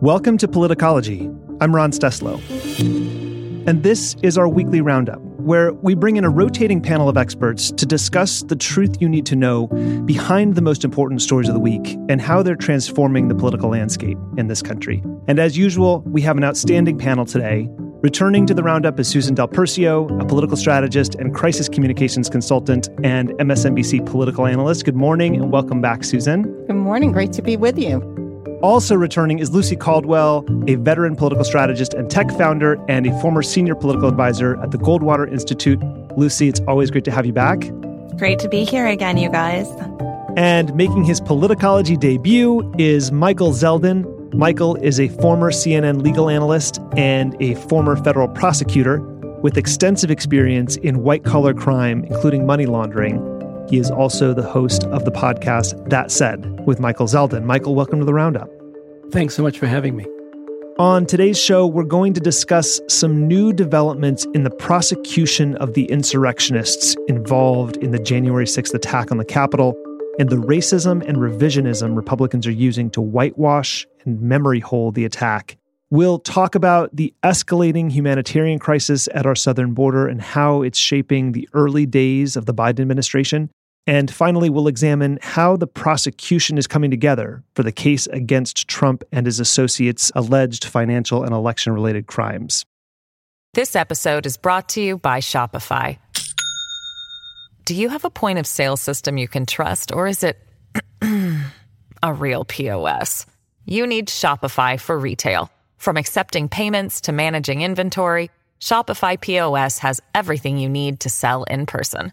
Welcome to Politicology. I'm Ron Steslow. And this is our weekly roundup, where we bring in a rotating panel of experts to discuss the truth you need to know behind the most important stories of the week and how they're transforming the political landscape in this country. And as usual, we have an outstanding panel today. Returning to the roundup is Susan Del Percio, a political strategist and crisis communications consultant and MSNBC political analyst. Good morning and welcome back, Susan. Good morning. Great to be with you. Also returning is Lucy Caldwell, a veteran political strategist and tech founder, and a former senior political advisor at the Goldwater Institute. Lucy, it's always great to have you back. Great to be here again, you guys. And making his politicology debut is Michael Zeldin. Michael is a former CNN legal analyst and a former federal prosecutor with extensive experience in white collar crime, including money laundering. He is also the host of the podcast That Said with Michael Zeldin. Michael, welcome to the Roundup. Thanks so much for having me. On today's show, we're going to discuss some new developments in the prosecution of the insurrectionists involved in the January 6th attack on the Capitol and the racism and revisionism Republicans are using to whitewash and memory hole the attack. We'll talk about the escalating humanitarian crisis at our southern border and how it's shaping the early days of the Biden administration. And finally, we'll examine how the prosecution is coming together for the case against Trump and his associates' alleged financial and election related crimes. This episode is brought to you by Shopify. Do you have a point of sale system you can trust, or is it a real POS? You need Shopify for retail. From accepting payments to managing inventory, Shopify POS has everything you need to sell in person.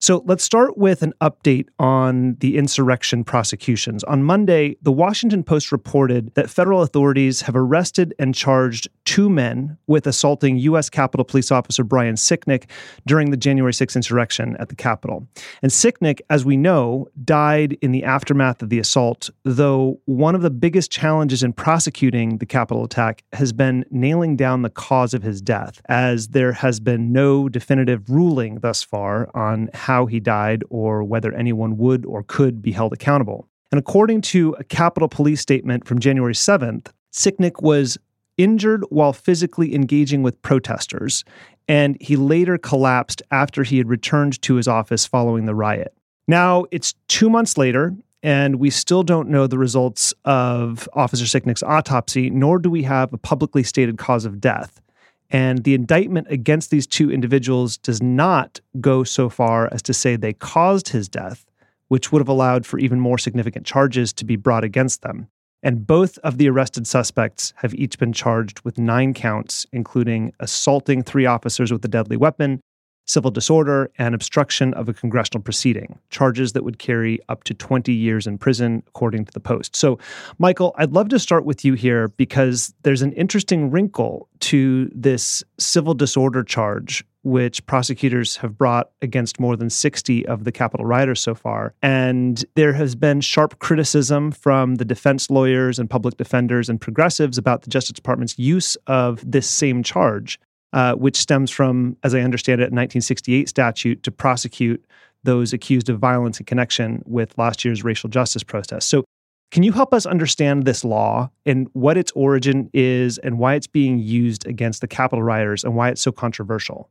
So let's start with an update on the insurrection prosecutions. On Monday, the Washington Post reported that federal authorities have arrested and charged two men with assaulting U.S. Capitol Police Officer Brian Sicknick during the January 6th insurrection at the Capitol. And Sicknick, as we know, died in the aftermath of the assault, though one of the biggest challenges in prosecuting the Capitol attack has been nailing down the cause of his death, as there has been no definitive ruling thus far on how he died or whether anyone would or could be held accountable. And according to a Capitol Police statement from January 7th, Sicknick was injured while physically engaging with protesters, and he later collapsed after he had returned to his office following the riot. Now, it's two months later, and we still don't know the results of Officer Sicknick's autopsy, nor do we have a publicly stated cause of death. And the indictment against these two individuals does not go so far as to say they caused his death, which would have allowed for even more significant charges to be brought against them. And both of the arrested suspects have each been charged with nine counts, including assaulting three officers with a deadly weapon, civil disorder, and obstruction of a congressional proceeding, charges that would carry up to 20 years in prison, according to the Post. So, Michael, I'd love to start with you here because there's an interesting wrinkle to this civil disorder charge which prosecutors have brought against more than 60 of the Capitol rioters so far. And there has been sharp criticism from the defense lawyers and public defenders and progressives about the Justice Department's use of this same charge uh, which stems from, as I understand it, a 1968 statute to prosecute those accused of violence in connection with last year's racial justice protests. So, can you help us understand this law and what its origin is and why it's being used against the Capitol rioters and why it's so controversial?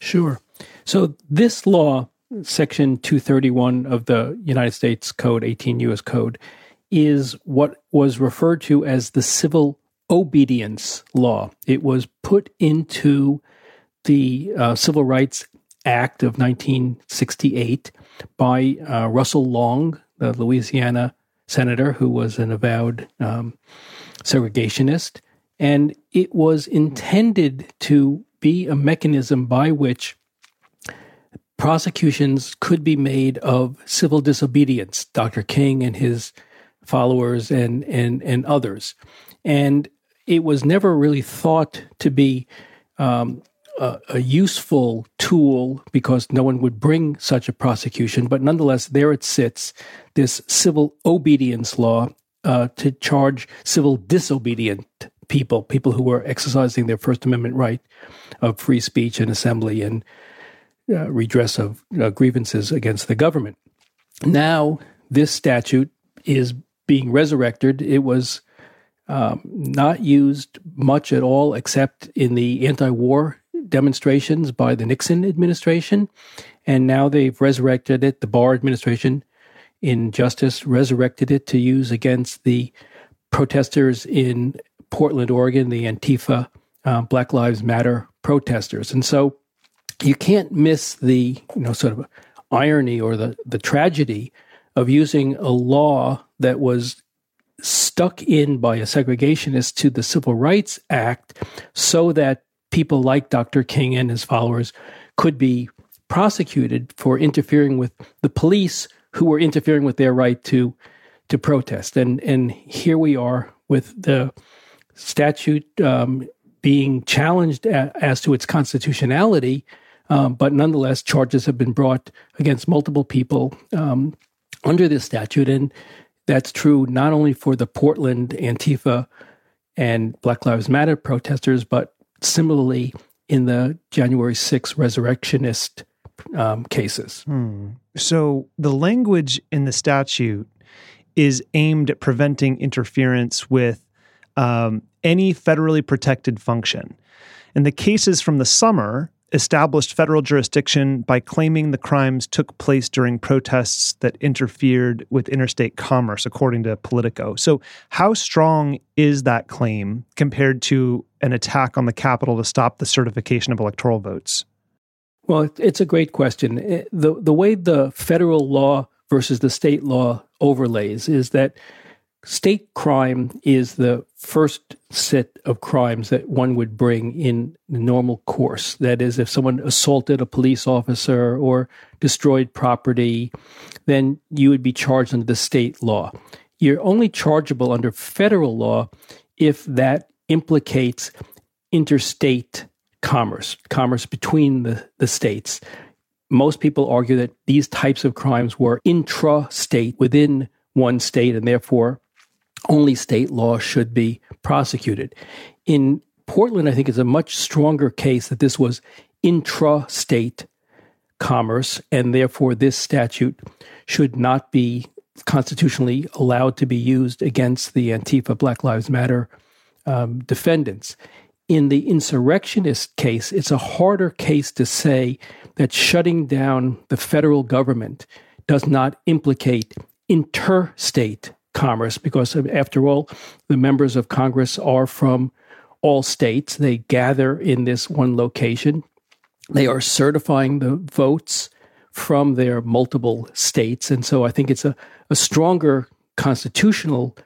Sure. So, this law, Section 231 of the United States Code, 18 U.S. Code, is what was referred to as the Civil obedience law. It was put into the uh, Civil Rights Act of 1968 by uh, Russell Long, the Louisiana senator who was an avowed um, segregationist, and it was intended to be a mechanism by which prosecutions could be made of civil disobedience, Dr. King and his followers and, and, and others. And it was never really thought to be um, a, a, useful tool because no one would bring such a prosecution. But nonetheless, there it sits this civil obedience law uh, to charge civil disobedient people, people who were exercising their First Amendment right of free speech and assembly and uh, redress of uh, grievances against the government. Now, this statute is being resurrected. It was um, not used much at all except in the anti war demonstrations by the Nixon administration. And now they've resurrected it. The Barr administration, in justice, resurrected it to use against the protesters in Portland, Oregon, the Antifa uh, Black Lives Matter protesters. And so you can't miss the you know sort of irony or the the tragedy of using a law that was stuck in by a segregationist to the Civil Rights Act so that people like Dr. King and his followers could be prosecuted for interfering with the police who were interfering with their right to to protest. And and here we are with the statute um, being challenged a, as to its constitutionality, um, but nonetheless, charges have been brought against multiple people um, under this statute, and that's true not only for the Portland Antifa and Black Lives Matter protesters, but similarly in the January 6th resurrectionist um, cases. Hmm. So the language in the statute is aimed at preventing interference with um, any federally protected function. And the cases from the summer established federal jurisdiction by claiming the crimes took place during protests that interfered with interstate commerce, according to Politico. So, how strong is that claim compared to an attack on the Capitol to stop the certification of electoral votes? Well, it's a great question. The, the way the federal law versus the state law overlays is that State crime is the first set of crimes that one would bring in the normal course. That is, if someone assaulted a police officer or destroyed property, then you would be charged under the state law. You're only chargeable under federal law if that implicates interstate commerce, commerce between the, the states. Most people argue that these types of crimes were intra-state within one state and therefore only state law should be prosecuted. In Portland, I think it's a much stronger case that this was intra-state commerce, and therefore this statute should not be constitutionally allowed to be used against the Antifa Black Lives Matter um, defendants. In the insurrectionist case, it's a harder case to say that shutting down the federal government does not implicate interstate commerce because, after all, the members of Congress are from all states. They gather in this one location. They are certifying the votes from their multiple states. And so I think it's a, a stronger constitutional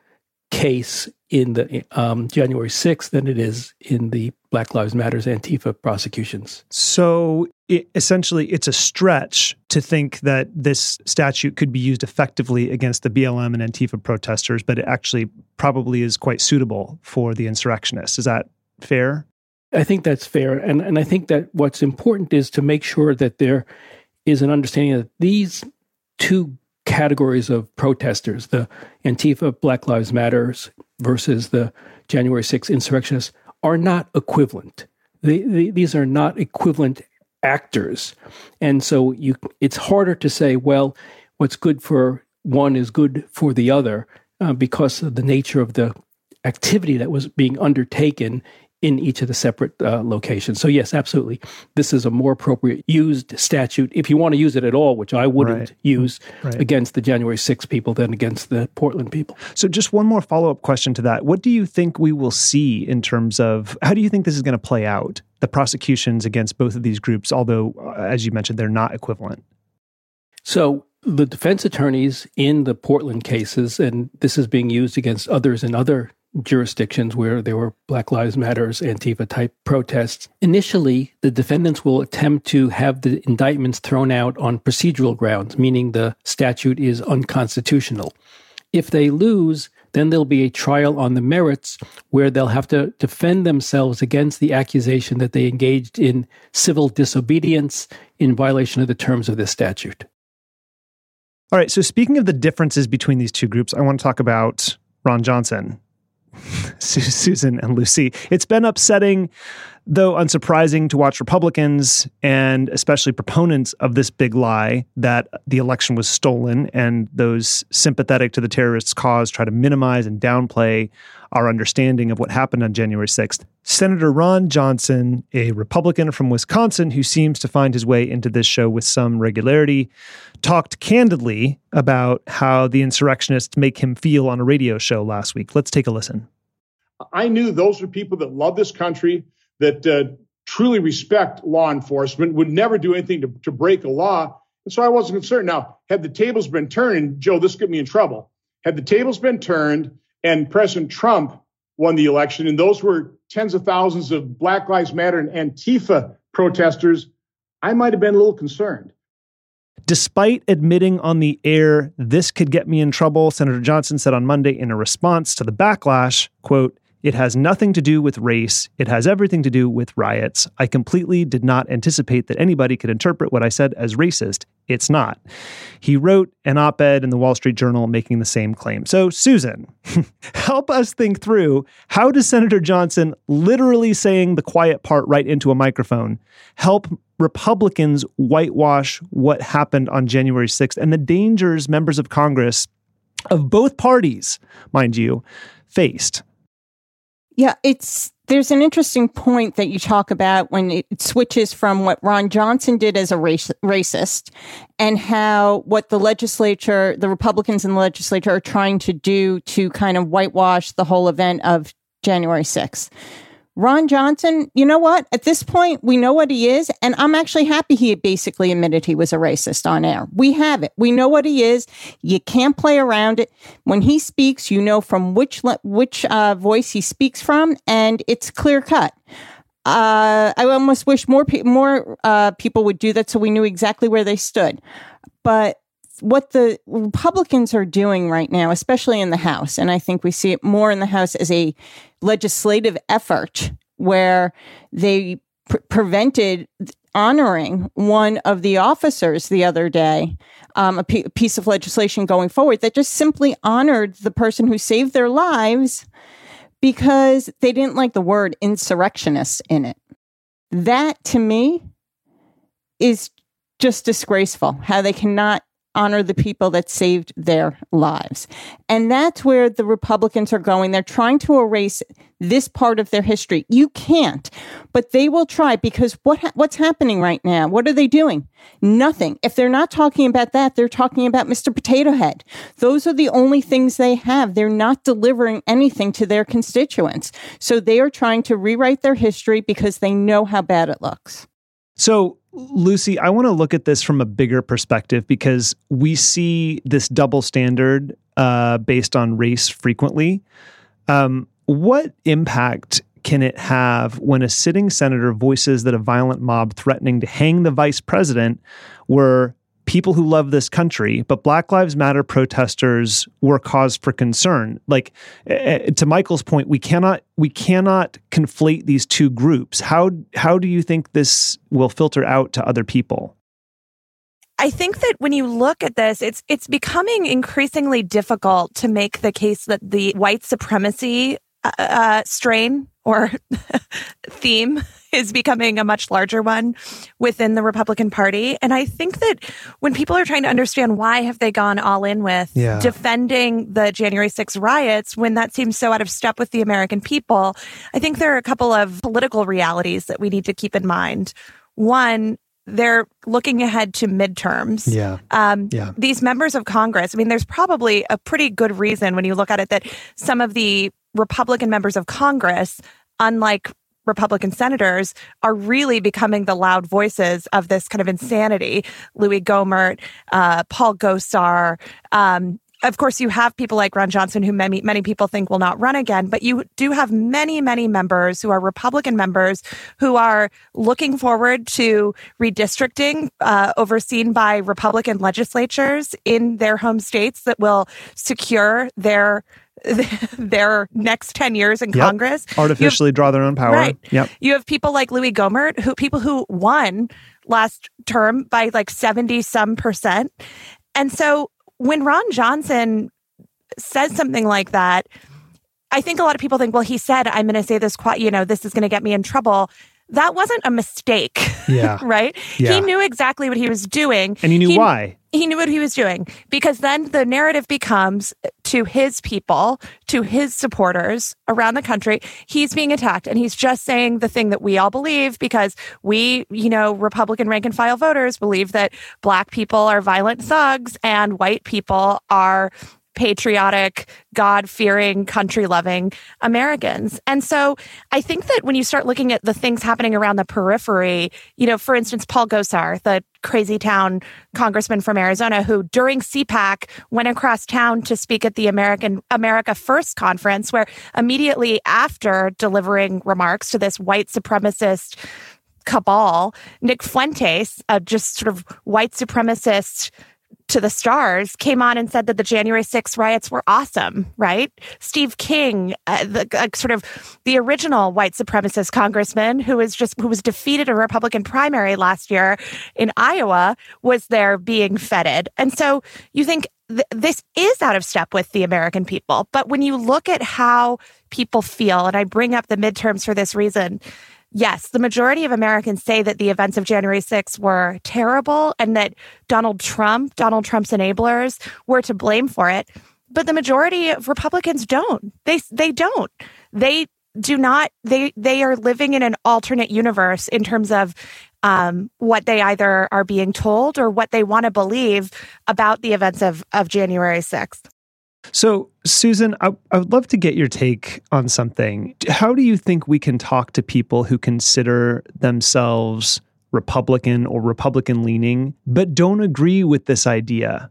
case in the um, January 6th than it is in the Black Lives Matters Antifa prosecutions. So it, essentially, it's a stretch to think that this statute could be used effectively against the BLM and Antifa protesters, but it actually probably is quite suitable for the insurrectionists. Is that fair? I think that's fair. And, and I think that what's important is to make sure that there is an understanding that these two categories of protesters, the Antifa Black Lives Matters versus the January 6th insurrectionists, are not equivalent. They, they, these are not equivalent actors. And so you it's harder to say, well, what's good for one is good for the other uh, because of the nature of the activity that was being undertaken in each of the separate uh, locations. So yes, absolutely, this is a more appropriate used statute if you want to use it at all, which I wouldn't right. use right. against the January 6 people than against the Portland people. So just one more follow up question to that: What do you think we will see in terms of how do you think this is going to play out? The prosecutions against both of these groups, although uh, as you mentioned, they're not equivalent. So the defense attorneys in the Portland cases, and this is being used against others in other jurisdictions where there were Black Lives Matters, Antifa type protests. Initially, the defendants will attempt to have the indictments thrown out on procedural grounds, meaning the statute is unconstitutional. If they lose, then there'll be a trial on the merits where they'll have to defend themselves against the accusation that they engaged in civil disobedience in violation of the terms of this statute. All right. So, speaking of the differences between these two groups, I want to talk about Ron Johnson, Susan, and Lucy. It's been upsetting, though unsurprising, to watch Republicans and especially proponents of this big lie that the election was stolen and those sympathetic to the terrorists' cause try to minimize and downplay our understanding of what happened on January 6th. Senator Ron Johnson, a Republican from Wisconsin who seems to find his way into this show with some regularity, talked candidly about how the insurrectionists make him feel on a radio show last week. Let's take a listen. I knew those are people that love this country, that uh, truly respect law enforcement, would never do anything to, to break a law. And so I wasn't concerned. Now, had the tables been turned, Joe, this get me in trouble. Had the tables been turned and President Trump won the election, and those were tens of thousands of Black Lives Matter and Antifa protesters, I might have been a little concerned. Despite admitting on the air this could get me in trouble, Senator Johnson said on Monday in a response to the backlash, quote, it has nothing to do with race. It has everything to do with riots. I completely did not anticipate that anybody could interpret what I said as racist. It's not. He wrote an op ed in the Wall Street Journal making the same claim. So, Susan, help us think through how does Senator Johnson literally saying the quiet part right into a microphone help Republicans whitewash what happened on January 6th and the dangers members of Congress of both parties, mind you, faced? Yeah, it's there's an interesting point that you talk about when it switches from what Ron Johnson did as a race, racist and how what the legislature, the Republicans in the legislature are trying to do to kind of whitewash the whole event of January 6th. Ron Johnson, you know what? At this point, we know what he is. And I'm actually happy he basically admitted he was a racist on air. We have it. We know what he is. You can't play around it. When he speaks, you know from which, which uh, voice he speaks from, and it's clear cut. Uh, I almost wish more, pe- more uh, people would do that so we knew exactly where they stood. But what the Republicans are doing right now, especially in the House, and I think we see it more in the House as a legislative effort where they pre- prevented honoring one of the officers the other day, um, piece of legislation going forward that just simply honored the person who saved their lives because they didn't like the word insurrectionist in it. That to me is just disgraceful how they cannot honor the people that saved their lives. And that's where the Republicans are going. They're trying to erase this part of their history. You can't, but they will try because what ha- what's happening right now? What are they doing? Nothing. If they're not talking about that, they're talking about Mr. Potato Head. Those are the only things they have. They're not delivering anything to their constituents. So they are trying to rewrite their history because they know how bad it looks. So Lucy, I want to look at this from a bigger perspective because we see this double standard uh, based on race frequently. Um, what impact can it have when a sitting senator voices that a violent mob threatening to hang the vice president were people who love this country, but Black Lives Matter protesters were cause for concern. Like uh, to Michael's point, we cannot we cannot conflate these two groups. How how do you think this will filter out to other people? I think that when you look at this, it's it's becoming increasingly difficult to make the case that the white supremacy uh, uh strain or theme is becoming a much larger one within the Republican Party. And I think that when people are trying to understand why have they gone all in with yeah. defending the January 6 riots when that seems so out of step with the American people, I think there are a couple of political realities that we need to keep in mind. One, they're looking ahead to midterms. Yeah. Um, yeah. These members of Congress, I mean, there's probably a pretty good reason when you look at it that some of the Republican members of Congress, unlike Republican senators are really becoming the loud voices of this kind of insanity. Louis Gohmert, uh, Paul Gosar, um, of course, you have people like Ron Johnson, who many, many people think will not run again, but you do have many, many members who are Republican members who are looking forward to redistricting uh, overseen by Republican legislatures in their home states that will secure their their next 10 years in yep. Congress. Artificially have, draw their own power. Right. Yep. You have people like Louis Gohmert, who people who won last term by like 70 some percent. And so when Ron Johnson says something like that, I think a lot of people think, well, he said, I'm going to say this, you know, this is going to get me in trouble. That wasn't a mistake. Yeah. right? Yeah. He knew exactly what he was doing. And he knew he, why. He knew what he was doing because then the narrative becomes to his people, to his supporters around the country, he's being attacked and he's just saying the thing that we all believe because we, you know, Republican rank and file voters believe that black people are violent thugs and white people are patriotic, God fearing, country loving Americans. And so I think that when you start looking at the things happening around the periphery, you know, for instance, Paul Gosar, the crazy town congressman from Arizona, who during CPAC went across town to speak at the American America First conference, where immediately after delivering remarks to this white supremacist cabal, Nick Fuentes, a just sort of white supremacist to the stars came on and said that the January 6th riots were awesome, right? Steve King, uh, the uh, sort of the original white supremacist congressman who was just who was defeated in a Republican primary last year in Iowa was there being feted. And so you think th- this is out of step with the American people, but when you look at how people feel and I bring up the midterms for this reason, yes, the majority of Americans say that the events of January 6th were terrible and that Donald Trump, Donald Trump's enablers, were to blame for it. But the majority of Republicans don't. They they don't. They do not. They they are living in an alternate universe in terms of um, what they either are being told or what they want to believe about the events of of January 6th. So, Susan, I, I, would love to get your take on something. How do you think we can talk to people who consider themselves Republican or Republican leaning, but don't agree with this idea?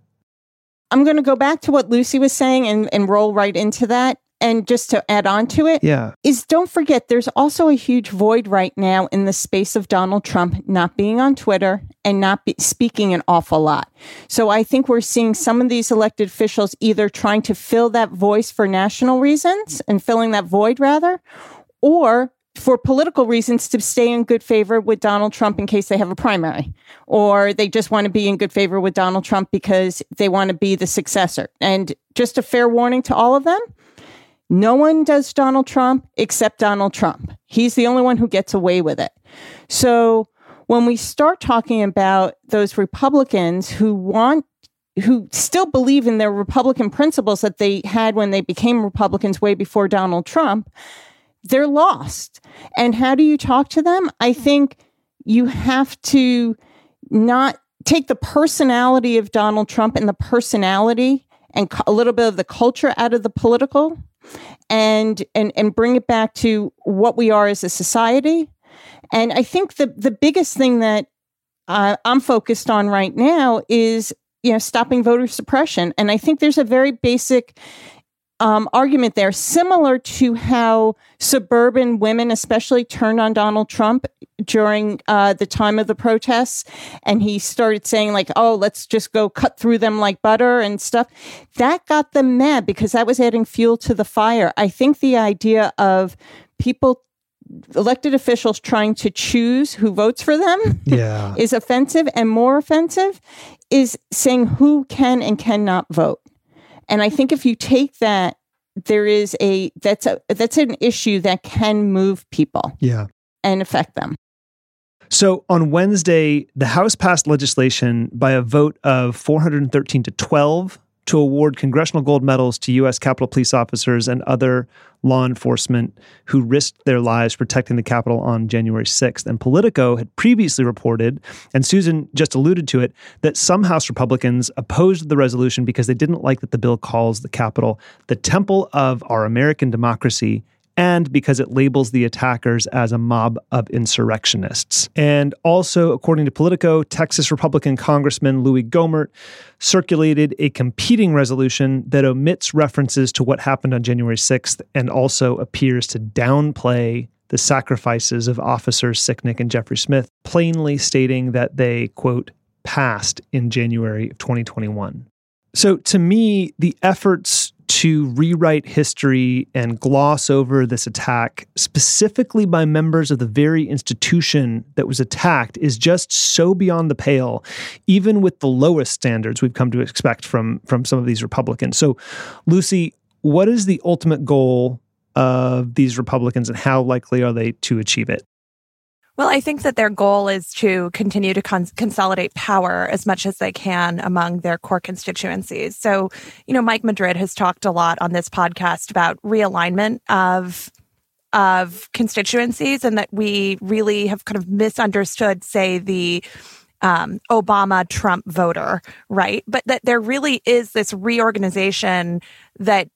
I'm going to go back to what Lucy was saying and, and roll right into that and just to add on to it, yeah. is don't forget there's also a huge void right now in the space of Donald Trump not being on Twitter and not be speaking an awful lot. So I think we're seeing some of these elected officials either trying to fill that voice for national reasons and filling that void rather, or for political reasons to stay in good favor with Donald Trump in case they have a primary, or they just want to be in good favor with Donald Trump because they want to be the successor. And just a fair warning to all of them no one does Donald Trump except Donald Trump. He's the only one who gets away with it. So when we start talking about those Republicans who want who still believe in their Republican principles that they had when they became Republicans way before Donald Trump, they're lost. And how do you talk to them? I think you have to not take the personality of Donald Trump and the personality and a little bit of the culture out of the political and and and bring it back to what we are as a society. And I think the the biggest thing that uh, I'm focused on right now is you know stopping voter suppression. And I think there's a very basic um, argument there, similar to how suburban women, especially, turned on Donald Trump during uh, the time of the protests. And he started saying, like, oh, let's just go cut through them like butter and stuff. That got them mad because that was adding fuel to the fire. I think the idea of people elected officials trying to choose who votes for them yeah. is offensive and more offensive is saying who can and cannot vote and I think if you take that, there is a that's a that's an issue that can move people. Yeah. And affect them. So on Wednesday, the House passed legislation by a vote of 413 to 12 to award congressional gold medals to U.S. Capitol Police officers and other law enforcement who risked their lives protecting the Capitol on January 6th. And Politico had previously reported, and Susan just alluded to it, that some House Republicans opposed the resolution because they didn't like that the bill calls the Capitol the temple of our American democracy and because it labels the attackers as a mob of insurrectionists. And also, according to Politico, Texas Republican Congressman Louis Gohmert circulated a competing resolution that omits references to what happened on January 6th and also appears to downplay the sacrifices of officers Sicknick and Jeffrey Smith, plainly stating that they, quote, passed in January of 2021. So to me, the efforts to rewrite history and gloss over this attack, specifically by members of the very institution that was attacked, is just so beyond the pale, even with the lowest standards we've come to expect from, from some of these Republicans. So, Lucy, what is the ultimate goal of these Republicans and how likely are they to achieve it? Well, I think that their goal is to continue to con- consolidate power as much as they can among their core constituencies. So, you know, Mike Madrid has talked a lot on this podcast about realignment of of constituencies and that we really have kind of misunderstood, say, the um, Obama Trump voter, right? But that there really is this reorganization that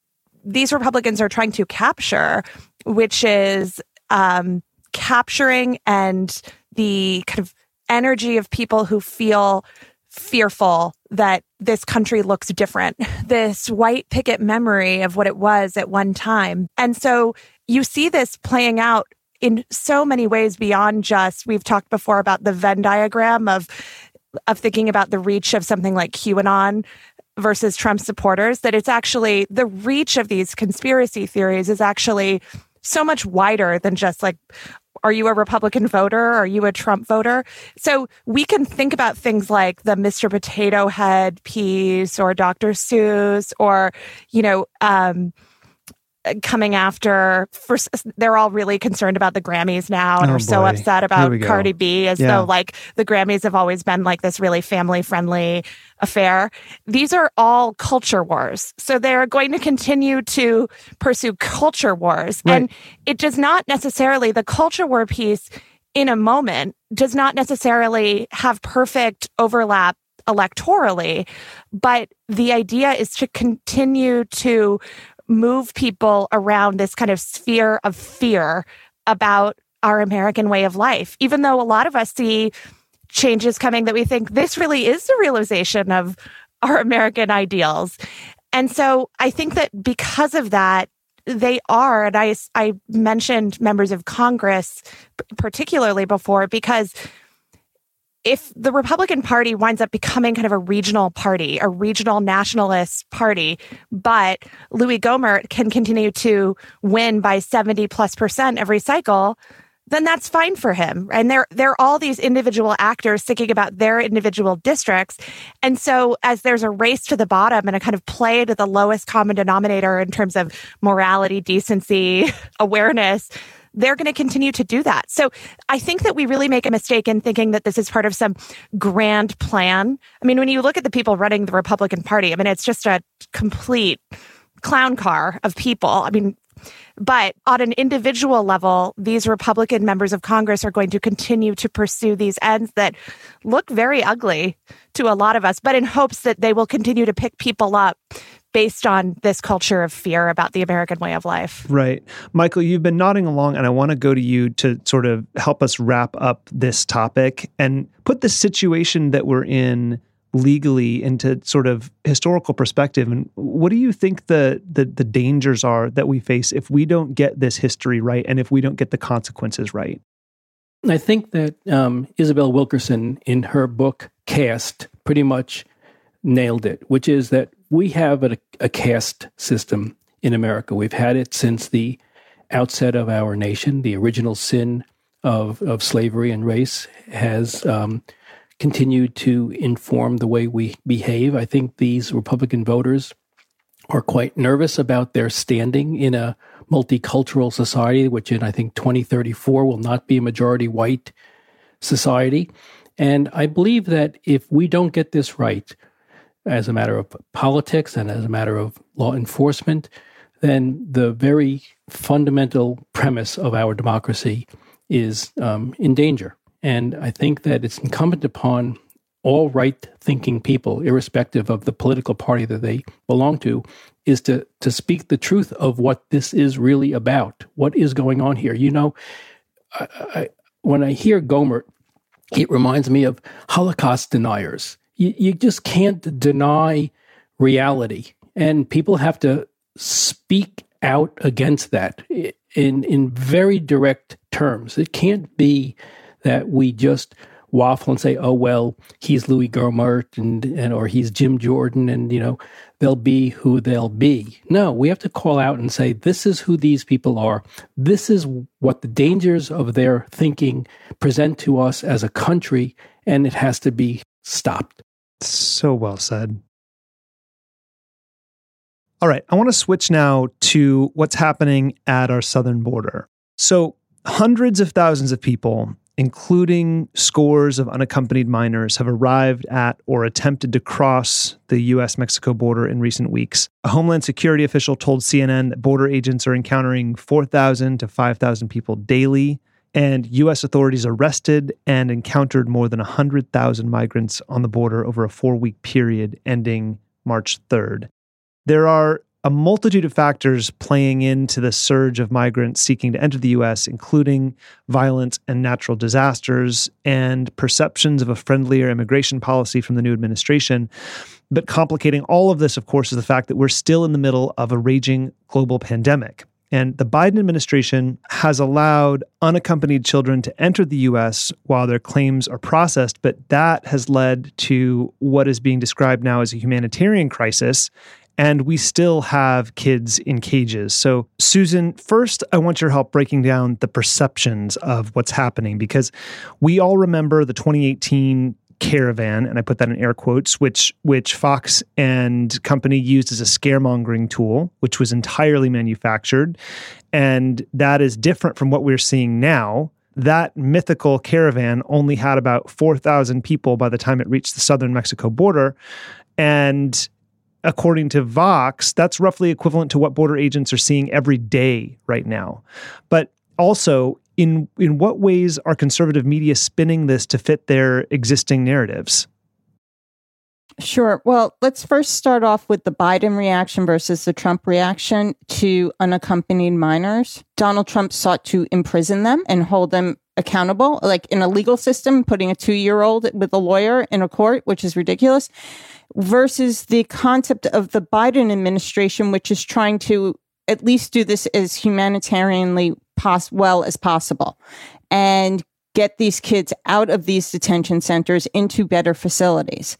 these Republicans are trying to capture, which is um, capturing and the kind of energy of people who feel fearful that this country looks different, this white picket memory of what it was at one time. And so you see this playing out in so many ways beyond just we've talked before about the Venn diagram of of thinking about the reach of something like QAnon versus Trump supporters that it's actually the reach of these conspiracy theories is actually so much wider than just like are you a Republican voter? Are you a Trump voter? So we can think about things like the Mr. Potato Head piece or Dr. Seuss or, you know, um, Uh, coming after for they're all really concerned about the Grammys now and Oh, are so boy. upset about. Cardi B as Yeah. though like the Grammys have always been like this really family friendly affair. These are all culture wars. So they're going to continue to pursue culture wars Right. and it does not necessarily the culture war piece in a moment does not necessarily have perfect overlap electorally but the idea is to continue to move people around this kind of sphere of fear about our American way of life, even though a lot of us see changes coming that we think this really is the realization of our American ideals. And so I think that because of that, they are, and I, I mentioned members of Congress particularly before, because if the Republican Party winds up becoming kind of a regional party, a regional nationalist party, but Louis Gohmert can continue to win by 70 plus percent every cycle, then that's fine for him. And they're they're all these individual actors thinking about their individual districts. And so as there's a race to the bottom and a kind of play to the lowest common denominator in terms of morality, decency, awareness, they're going to continue to do that. So I think that we really make a mistake in thinking that this is part of some grand plan. I mean, when you look at the people running the Republican Party, I mean, it's just a complete clown car of people. I mean, but on an individual level, these Republican members of Congress are going to continue to pursue these ends that look very ugly to a lot of us, but in hopes that they will continue to pick people up based on this culture of fear about the American way of life. Right. Michael, you've been nodding along, and I want to go to you to sort of help us wrap up this topic and put the situation that we're in legally into sort of historical perspective. And what do you think the, the the dangers are that we face if we don't get this history right and if we don't get the consequences right? I think that um, Isabel Wilkerson, in her book Caste pretty much nailed it, which is that we have a, a caste system in America. We've had it since the outset of our nation. The original sin of, of slavery and race has um, continued to inform the way we behave. I think these Republican voters are quite nervous about their standing in a multicultural society, which in I think 2034 will not be a majority white society. And I believe that if we don't get this right, as a matter of politics and as a matter of law enforcement, then the very fundamental premise of our democracy is um, in danger. And I think that it's incumbent upon all right thinking people, irrespective of the political party that they belong to, is to, to speak the truth of what this is really about. What is going on here? You know, I, I, when I hear Gohmert, it reminds me of Holocaust deniers. You, you just can't deny reality. And people have to speak out against that in, in very direct terms. It can't be that we just waffle and say, "Oh well, he's Louis Gohmert and, and or he's Jim Jordan," and you know they'll be who they'll be. No, we have to call out and say, "This is who these people are. This is what the dangers of their thinking present to us as a country, and it has to be stopped." So well said. All right, I want to switch now to what's happening at our southern border. So, hundreds of thousands of people including scores of unaccompanied minors, have arrived at or attempted to cross the US Mexico border in recent weeks. A Homeland Security official told CNN that border agents are encountering 4,000 to 5,000 people daily, and US authorities arrested and encountered more than 100,000 migrants on the border over a four week period ending March 3rd. There are a multitude of factors playing into the surge of migrants seeking to enter the US, including violence and natural disasters and perceptions of a friendlier immigration policy from the new administration. But complicating all of this, of course, is the fact that we're still in the middle of a raging global pandemic. And the Biden administration has allowed unaccompanied children to enter the US while their claims are processed, but that has led to what is being described now as a humanitarian crisis and we still have kids in cages. So, Susan, first, I want your help breaking down the perceptions of what's happening because we all remember the 2018 caravan, and I put that in air quotes, which which Fox and company used as a scaremongering tool, which was entirely manufactured, and that is different from what we're seeing now. That mythical caravan only had about 4,000 people by the time it reached the southern Mexico border. And according to Vox, that's roughly equivalent to what border agents are seeing every day right now. But also, in in what ways are conservative media spinning this to fit their existing narratives? Sure. Well, let's first start off with the Biden reaction versus the Trump reaction to unaccompanied minors. Donald Trump sought to imprison them and hold them accountable, like in a legal system, putting a two year old with a lawyer in a court, which is ridiculous versus the concept of the Biden administration, which is trying to at least do this as humanitarianly pos- well as possible and get these kids out of these detention centers into better facilities.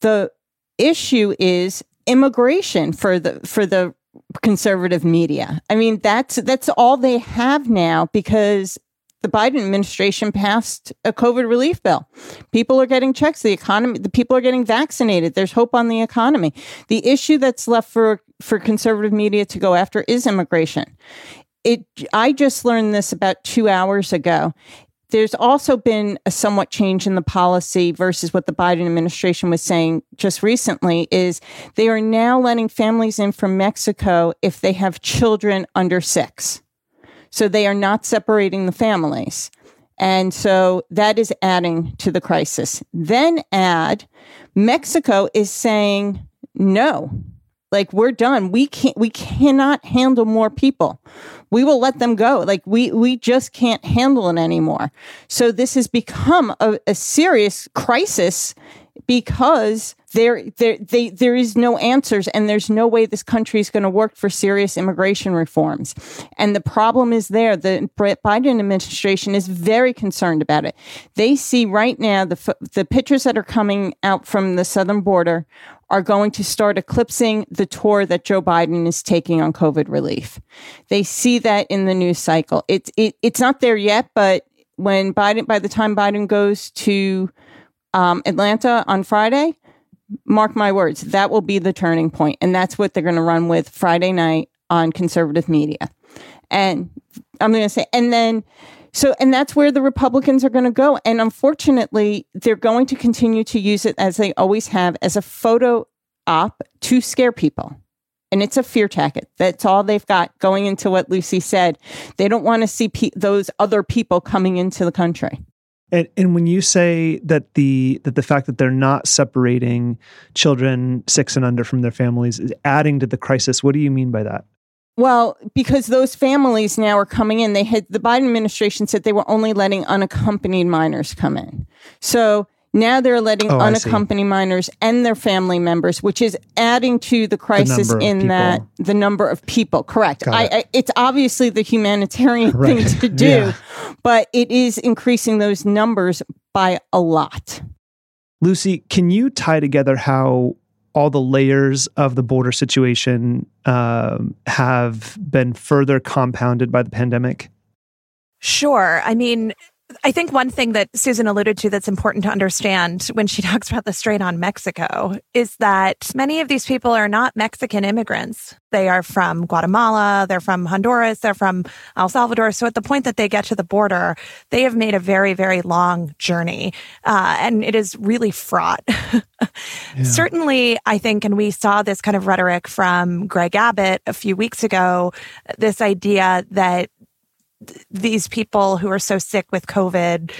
The issue is immigration for the for the conservative media. I mean that's that's all they have now because the Biden administration passed a COVID relief bill. People are getting checks. The economy, the people are getting vaccinated. There's hope on the economy. The issue that's left for, for conservative media to go after is immigration. It, I just learned this about two hours ago. There's also been a somewhat change in the policy versus what the Biden administration was saying just recently is they are now letting families in from Mexico if they have children under six. So they are not separating the families. And so that is adding to the crisis. Then add Mexico is saying no. Like we're done. We can't we cannot handle more people. We will let them go. Like we we just can't handle it anymore. So this has become a, a serious crisis because there, there, they, there is no answers and there's no way this country is going to work for serious immigration reforms. And the problem is there. The Biden administration is very concerned about it. They see right now the, the pictures that are coming out from the southern border are going to start eclipsing the tour that Joe Biden is taking on COVID relief. They see that in the news cycle. It's, it, it's not there yet, but when Biden, by the time Biden goes to um, Atlanta on Friday, mark my words, that will be the turning. And that's what they're going to run with Friday night on conservative media. And I'm going to say, and then, so, and that's where the Republicans are going to go. And unfortunately, they're going to continue to use it as they always have as a photo op to scare people. And it's a fear tactic. That's all they've got going into what Lucy said. They don't want to see pe- those other people coming into the country. And, and when you say that the that the fact that they're not separating children six and under from their families is adding to the crisis, what do you mean by that? Well, because those families now are coming in, they had the Biden administration said they were only letting unaccompanied minors come in. So now they're letting Oh, unaccompanied minors and their family members, which is adding to the crisis of in that the number of people. Correct. I. I, it's obviously the humanitarian thing to do, Yeah. but it is increasing those numbers by a lot. Lucy, can you tie together how all the layers of the border situation um, have been further compounded by the pandemic? Sure. I mean, I think one thing that Susan alluded to that's important to understand when she talks about the strain on Mexico is that many of these people are not Mexican immigrants. They are from Guatemala, they're from Honduras, they're from El Salvador. So at the point that they get to the border, they have made a very, very long journey. Uh, and it is really fraught. Certainly, I think, and we saw this kind of rhetoric from Greg Abbott a few weeks ago, this idea that these people who are so sick with COVID,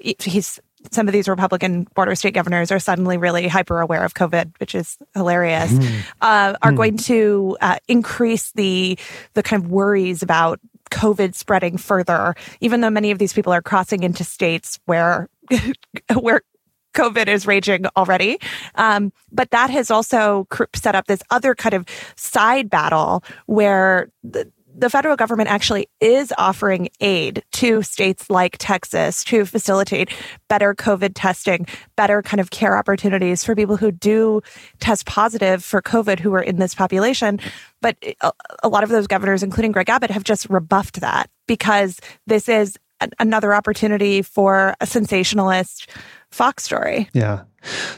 he's some of these Republican border state governors are suddenly really hyper aware of COVID, which is hilarious. Uh, are going to uh, increase the the kind of worries about COVID spreading further, even though many of these people are crossing into states where where COVID is raging already. Um, but that has also cr- set up this other kind of side battle where the, the federal government actually is offering aid to states like Texas to facilitate better COVID testing, better kind of care opportunities for people who do test positive for COVID who are in this population. But a, lot of those governors, including Greg Abbott, have just rebuffed that because this is another opportunity for a sensationalist Fox story. Yeah.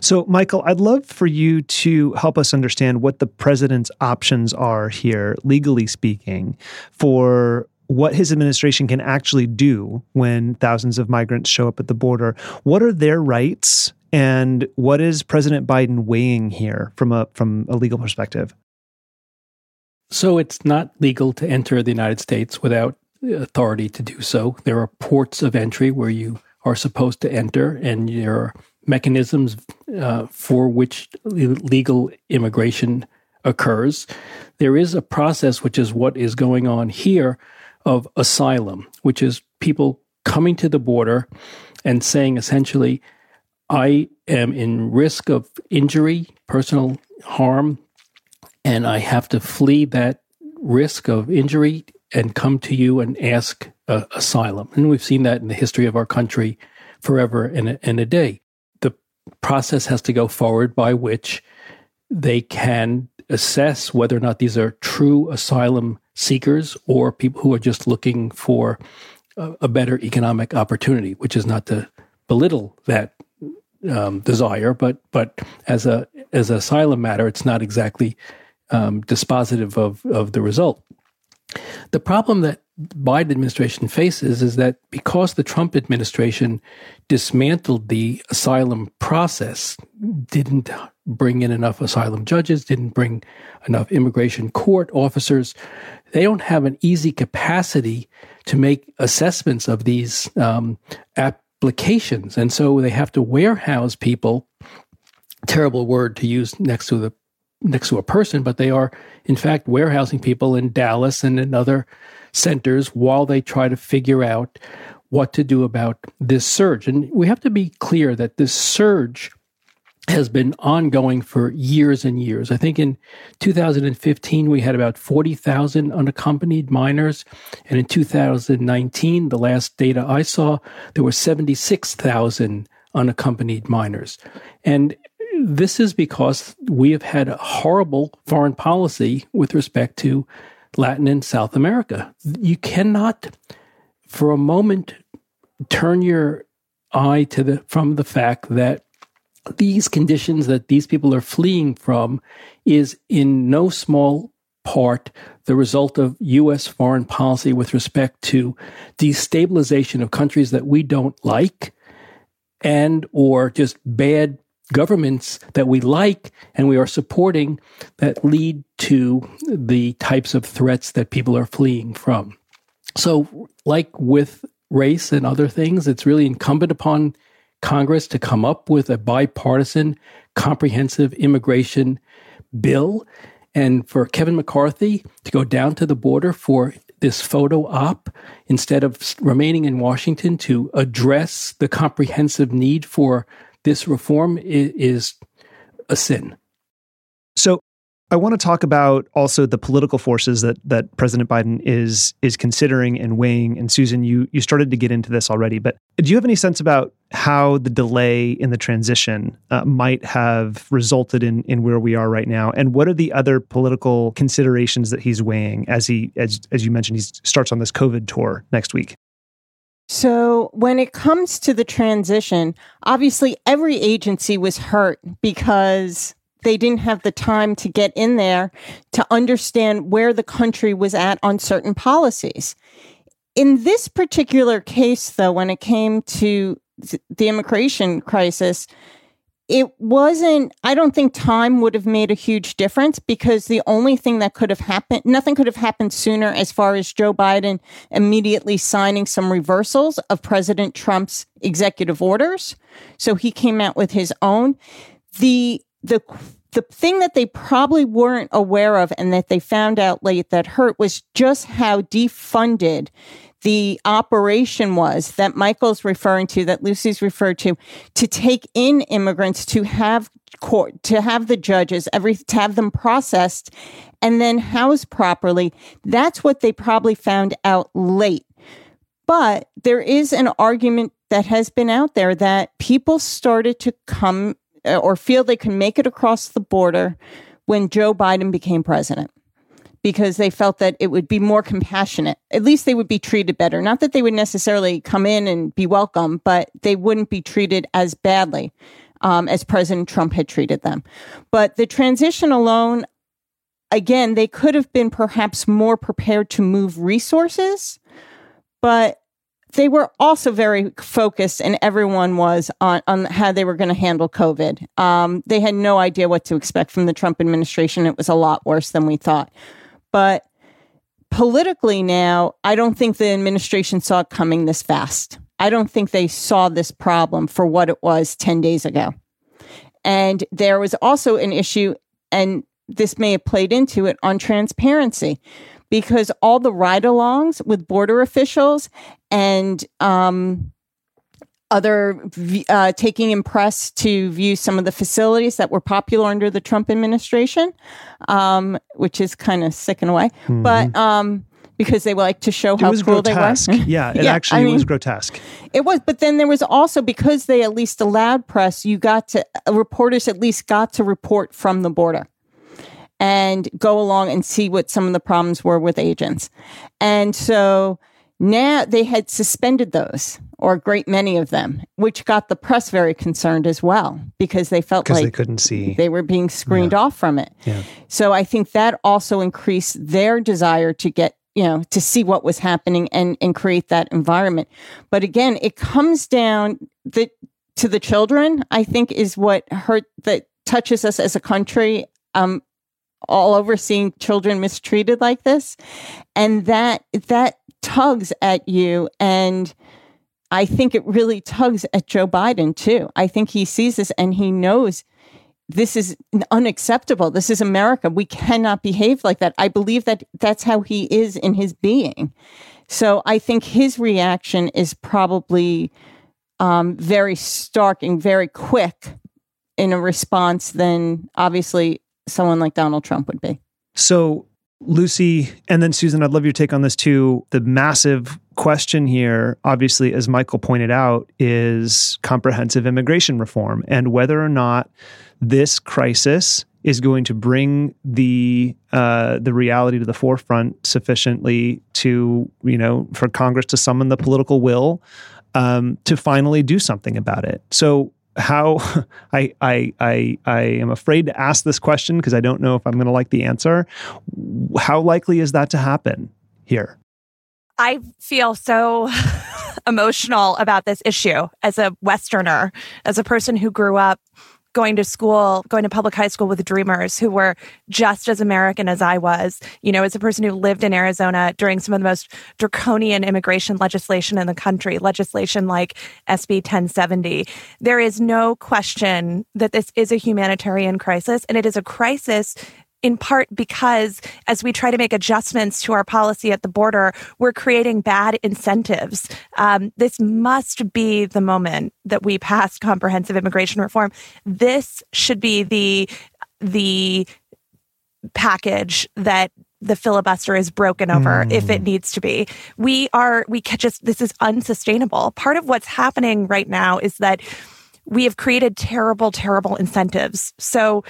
So, Michael, I'd love for you to help us understand what the president's options are here, legally speaking, for what his administration can actually do when thousands of migrants show up at the border. What are their rights, and what is President Biden weighing here from a from a legal perspective? So it's not legal to enter the United States without authority to do so. There are ports of entry where you are supposed to enter, and there are mechanisms uh, for which legal immigration occurs. There is a process, which is what is going on here, of asylum, which is people coming to the border and saying essentially, I am in risk of injury, personal harm, and I have to flee that risk of injury and come to you and ask uh, asylum. And we've seen that in the history of our country forever and a, and a day. The process has to go forward by which they can assess whether or not these are true asylum seekers or people who are just looking for a, a better economic opportunity, which is not to belittle that um, desire, but but as a as an asylum matter, it's not exactly um, dispositive of of the result. The problem that Biden administration faces is that because the Trump administration dismantled the asylum process, didn't bring in enough asylum judges, didn't bring enough immigration court officers, they don't have an easy capacity to make assessments of these um, applications, and so they have to warehouse people. Terrible word to use next to the next to a person, but they are in fact warehousing people in Dallas and in other centers while they try to figure out what to do about this surge. And we have to be clear that this surge has been ongoing for years and years. I think in 2015, we had about 40,000 unaccompanied minors. And in 2019, the last data I saw, there were 76,000 unaccompanied minors. And this is because we have had a horrible foreign policy with respect to Latin and South America. You cannot, for a moment, turn your eye to the from the fact that these conditions that these people are fleeing from is in no small part the result of U.S. foreign policy with respect to destabilization of countries that we don't like and or just bad governments that we like and we are supporting that lead to the types of threats that people are fleeing from. So, like with race and other things. It's really incumbent upon Congress to come up with a bipartisan, comprehensive immigration bill. And for Kevin McCarthy to go down to the border for this photo op instead of remaining in Washington to address the comprehensive need for this reform is, a sin. So I want to talk about also the political forces that that President Biden is is considering and weighing. And Susan, you you started to get into this already, but do you have any sense about how the delay in the transition uh, might have resulted in in where we are right now? And what are the other political considerations that he's weighing as he as as you mentioned he starts on this COVID tour next week? So, when it comes to the transition, obviously every agency was hurt because they didn't have the time to get in there to understand where the country was at on certain policies. In this particular case, though, when it came to the immigration crisis, it wasn't, I don't think time would have made a huge difference because the only thing that could have happened, nothing could have happened sooner as far as Joe Biden immediately signing some reversals of President Trump's executive orders. So he came out with his own. The, the the thing that they probably weren't aware of and that they found out late that hurt was just how defunded the operation was that Michael's referring to, that Lucy's referred to, to take in immigrants, to have court, to have the judges, every, to have them processed and then housed properly. That's what they probably found out late. But there is an argument that has been out there that people started to come uh, or feel they can make it across the border when Joe Biden became president because they felt that it would be more compassionate. At least they would be treated better. Not that they would necessarily come in and be welcome, but they wouldn't be treated as badly um, as President Trump had treated them. But the transition alone, again, they could have been perhaps more prepared to move resources, but they were also very focused, and everyone was on, on how they were going to handle COVID. Um, they had no idea what to expect from the Trump administration. It was a lot worse than we thought. But politically now, I don't think the administration saw it coming this fast. I don't think they saw this problem for what it was 10 days ago. And there was also an issue, and this may have played into it on transparency because all the ride alongs with border officials and um, other uh, taking in press to view some of the facilities that were popular under the Trump administration, um, which is kind of sick in a way. Mm-hmm. But um, because they like to show how cool grotesque. they were. yeah, it yeah, actually I mean, was grotesque. It was, but then there was also because they at least allowed press, you got to uh, reporters at least got to report from the border and go along and see what some of the problems were with agents. And so now they had suspended those, or a great many of them, which got the press very concerned as well because they felt like they couldn't see. They were being screened yeah. off from it. Yeah. So I think that also increased their desire to get you know to see what was happening and and create that environment but again it comes down the, to the children i think is what hurt that touches us as a country um all over seeing children mistreated like this and that that tugs at you and I think it really tugs at Joe Biden too. I think he sees this and he knows this is unacceptable. This is America. We cannot behave like that. I believe that that's how he is in his being. So I think his reaction is probably um, very stark and very quick in a response than obviously someone like Donald Trump would be. So, Lucy, and then Susan, I'd love your take on this too. The massive question here, obviously, as Michael pointed out, is comprehensive immigration reform and whether or not this crisis is going to bring the uh, the reality to the forefront sufficiently to you know for Congress to summon the political will um, to finally do something about it. So how I I I I am afraid to ask this question because I don't know if I'm going to like the answer. How likely is that to happen here? I feel so emotional about this issue as a Westerner, as a person who grew up going to school, going to public high school with dreamers who were just as American as I was. You know, as a person who lived in Arizona during some of the most draconian immigration legislation in the country, legislation like SB 1070, there is no question that this is a humanitarian crisis and it is a crisis in part because as we try to make adjustments to our policy at the border, we're creating bad incentives. Um, this must be the moment that we pass comprehensive immigration reform. This should be the the package that the filibuster is broken over mm. if it needs to be. We are, we can just, this is unsustainable. Part of what's happening right now is that we have created terrible, terrible incentives. So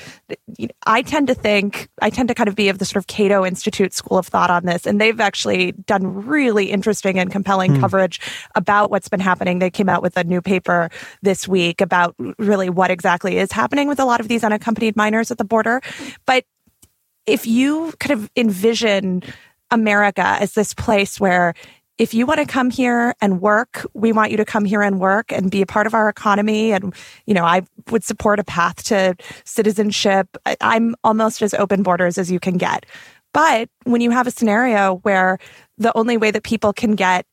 you know, I tend to think, I tend to kind of be of the sort of Cato Institute school of thought on this. And they've actually done really interesting and compelling mm. coverage about what's been happening. They came out with a new paper this week about really what exactly is happening with a lot of these unaccompanied minors at the border. But if you kind of envision America as this place where if you want to come here and work, we want you to come here and work and be a part of our economy. And, you know, I would support a path to citizenship. I'm almost as open borders as you can get. But when you have a scenario where the only way that people can get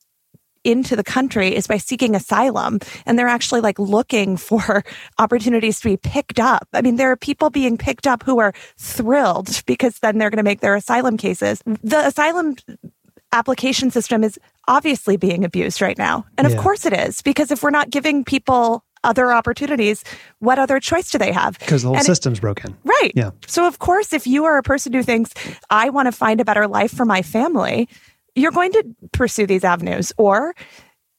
into the country is by seeking asylum and they're actually like looking for opportunities to be picked up. I mean, there are people being picked up who are thrilled because then they're going to make their asylum cases. The asylum application system is obviously being abused right now. And of course it is, because if we're not giving people other opportunities, what other choice do they have? Because the whole and system's it, broken. Right. Yeah. So, of course, if you are a person who thinks, I want to find a better life for my family, you're going to pursue these avenues. Or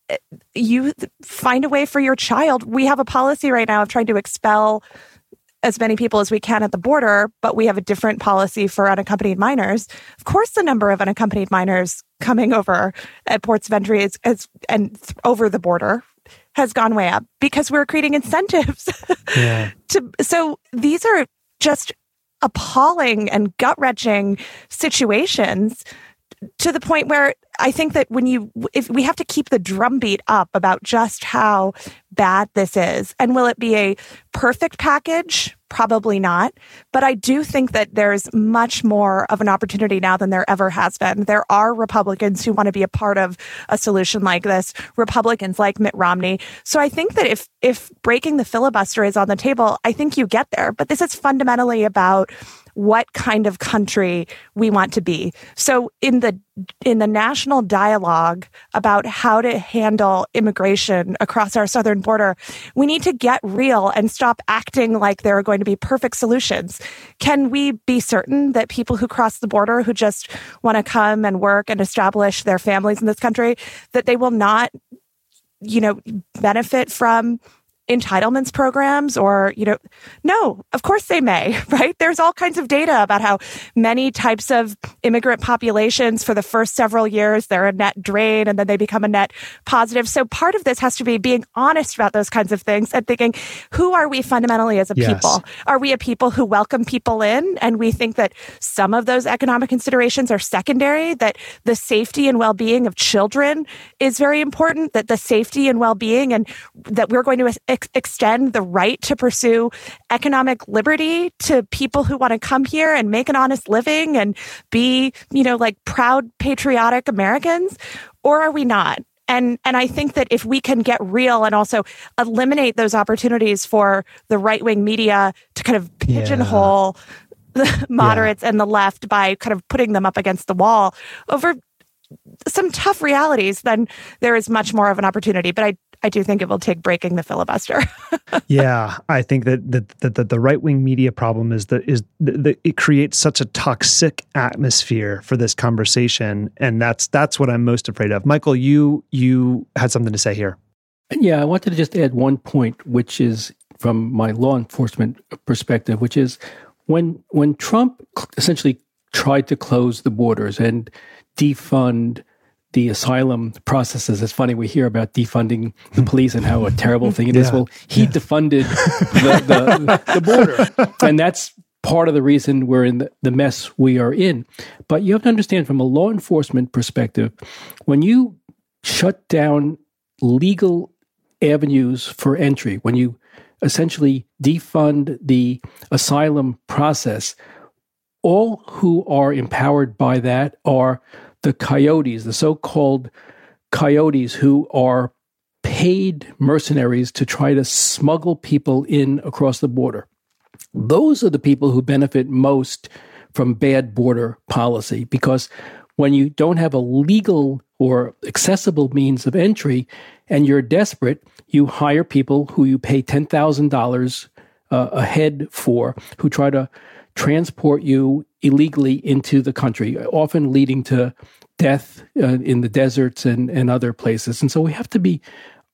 eh, you find a way for your child. We have a policy right now of trying to expel as many people as we can at the border, but we have a different policy for unaccompanied minors. Of course, the number of unaccompanied minors coming over at ports of entry is, is and th- over the border has gone way up because we're creating incentives. Yeah. to so these are just appalling and gut wrenching situations to the point where I think that when you, if we have to keep the drumbeat up about just how bad this is, and will it be a perfect package? Probably not. But I do think that there's much more of an opportunity now than there ever has been. There are Republicans who want to be a part of a solution like this, Republicans like Mitt Romney. So I think that if, if breaking the filibuster is on the table, I think you get there. But this is fundamentally about what kind of country we want to be. So in the in the national dialogue about how to handle immigration across our southern border, we need to get real and stop acting like there are going to be perfect solutions. Can we be certain that people who cross the border who just want to come and work and establish their families in this country that they will not you know benefit from entitlements programs or, you know, no, of course they may, right? There's all kinds of data about how many types of immigrant populations for the first several years, they're a net drain and then they become a net positive. So part of this has to be being honest about those kinds of things and thinking, who are we fundamentally as a yes. people? Are we a people who welcome people in? And we think that some of those economic considerations are secondary, that the safety and well-being of children is very important, that the safety and well-being and that we're going to ex- extend the right to pursue economic liberty to people who want to come here and make an honest living and be, you know, like proud, patriotic Americans? Or are we not? And and I think that if we can get real and also eliminate those opportunities for the right wing media to kind of pigeonhole yeah. the moderates yeah. and the left by kind of putting them up against the wall over some tough realities, then there is much more of an opportunity. But I, I do think it will take breaking the filibuster. yeah, I think that that, that, that the right wing media problem is that is that it creates such a toxic atmosphere for this conversation, and that's that's what I'm most afraid of. Michael, you you had something to say here. Yeah, I wanted to just add one point, which is from my law enforcement perspective, which is when when Trump essentially tried to close the borders and defund the asylum processes. It's funny we hear about defunding the police and how a terrible thing it is. yeah, Well, he yeah. defunded the, the, the, border, and that's part of the reason we're in the, the mess we are in. But you have to understand, from a law enforcement perspective, when you shut down legal avenues for entry, when you essentially defund the asylum process, all who are empowered by that are the coyotes, the so called coyotes who are paid mercenaries to try to smuggle people in across the border. Those are the people who benefit most from bad border policy because when you don't have a legal or accessible means of entry and you're desperate, you hire people who you pay $10,000 uh, a head for who try to transport you illegally into the country, often leading to death uh, in the deserts and, and other places. And so we have to be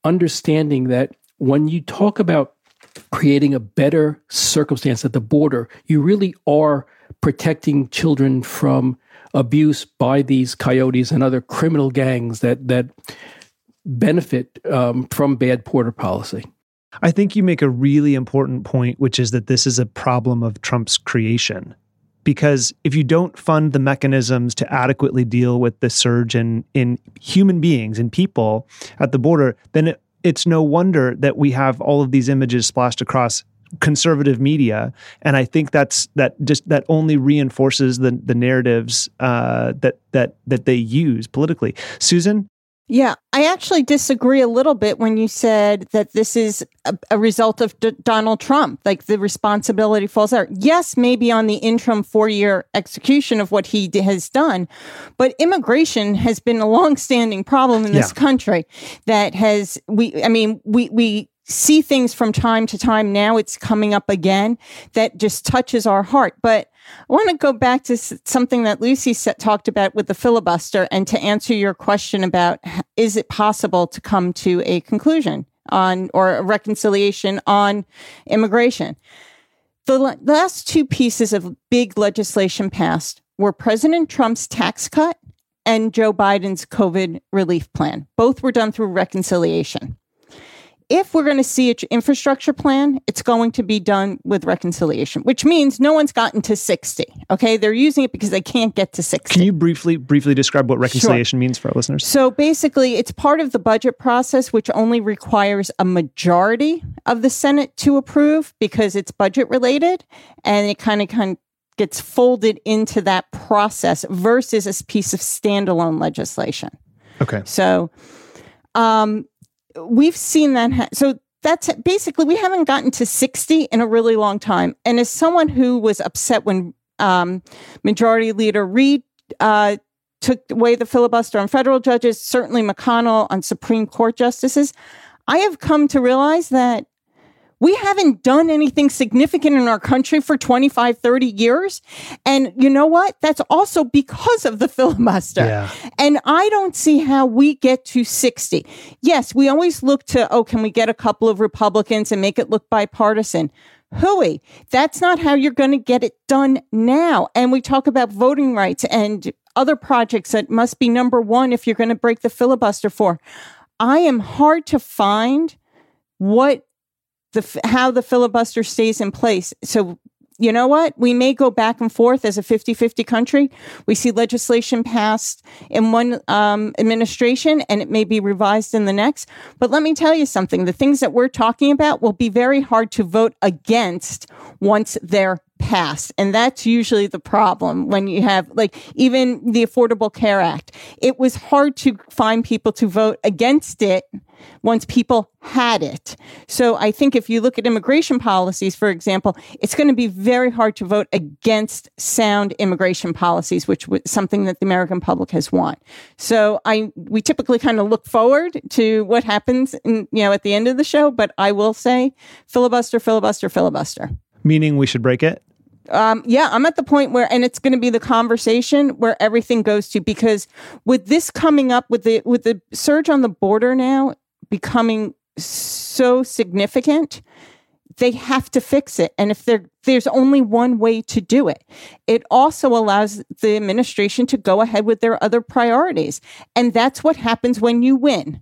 understanding that when you talk about creating a better circumstance at the border, you really are protecting children from abuse by these coyotes and other criminal gangs that that benefit um, from bad border policy. I think you make a really important point, which is that this is a problem of Trump's creation. Because if you don't fund the mechanisms to adequately deal with the surge in, in human beings and people at the border, then it, it's no wonder that we have all of these images splashed across conservative media, and I think that's that just that only reinforces the the narratives uh, that that that they use politically. Susan. Yeah, I actually disagree a little bit when you said that this is a, a result of D- Donald Trump. Like the responsibility falls there. Yes, maybe on the interim four year execution of what he d- has done, but immigration has been a long-standing problem in this yeah. country that has we. I mean, we we see things from time to time. Now it's coming up again that just touches our heart. But I want to go back to something that Lucy set, talked about with the filibuster and to answer your question about is it possible to come to a conclusion on or a reconciliation on immigration? The last two pieces of big legislation passed were President Trump's tax cut and Joe Biden's COVID relief plan. Both were done through reconciliation if we're going to see an infrastructure plan, it's going to be done with reconciliation, which means no one's gotten to 60. Okay. They're using it because they can't get to 60. Can you briefly, briefly describe what reconciliation sure. means for our listeners? So basically, it's part of the budget process, which only requires a majority of the Senate to approve because it's budget related and it kind of kind of gets folded into that process versus a piece of standalone legislation. Okay. So, um, we've seen that. Ha- so that's basically we haven't gotten to 60 in a really long time. And as someone who was upset when um, Majority Leader Reid uh, took away the filibuster on federal judges, certainly McConnell on Supreme Court justices, I have come to realize that we haven't done anything significant in our country for 25, 30 years. And you know what? That's also because of the filibuster. Yeah. And I don't see how we get to 60. Yes, we always look to, oh, can we get a couple of Republicans and make it look bipartisan? Hooey, that's not how you're going to get it done now. And we talk about voting rights and other projects that must be number one if you're going to break the filibuster for. I am hard to find what the how the filibuster stays in place. So you know what? We may go back and forth as a 50 50 country. We see legislation passed in one um, administration and it may be revised in the next. But let me tell you something the things that we're talking about will be very hard to vote against once they're passed. And that's usually the problem when you have, like, even the Affordable Care Act. It was hard to find people to vote against it once people had it. So I think if you look at immigration policies, for example, it's going to be very hard to vote against sound immigration policies, which was something that the American public has won. So I, we typically kind of look forward to what happens, in, you know, at the end of the show. But I will say, filibuster, filibuster, filibuster. Meaning we should break it um, yeah, I'm at the point where, and it's going to be the conversation where everything goes to because with this coming up with the with the surge on the border now becoming so significant, they have to fix it. And if there there's only one way to do it, it also allows the administration to go ahead with their other priorities, and that's what happens when you win.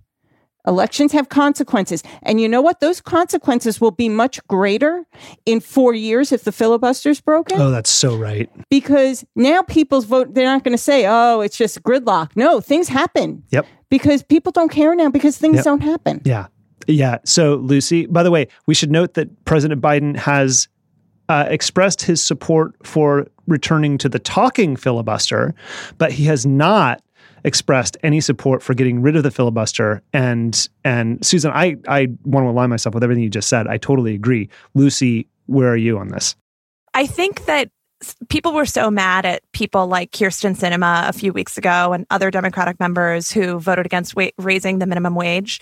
Elections have consequences. And you know what? Those consequences will be much greater in four years if the filibuster's broken. Oh, that's so right. Because now people's vote, they're not going to say, oh, it's just gridlock. No, things happen. Yep. Because people don't care now because things yep. don't happen. Yeah. Yeah. So, Lucy, by the way, we should note that President Biden has uh, expressed his support for returning to the talking filibuster, but he has not expressed any support for getting rid of the filibuster. And and Susan, I I want to align myself with everything you just said. I totally agree. Lucy, where are you on this? I think that people were so mad at people like Kyrsten Sinema a few weeks ago and other Democratic members who voted against wa- raising the minimum wage.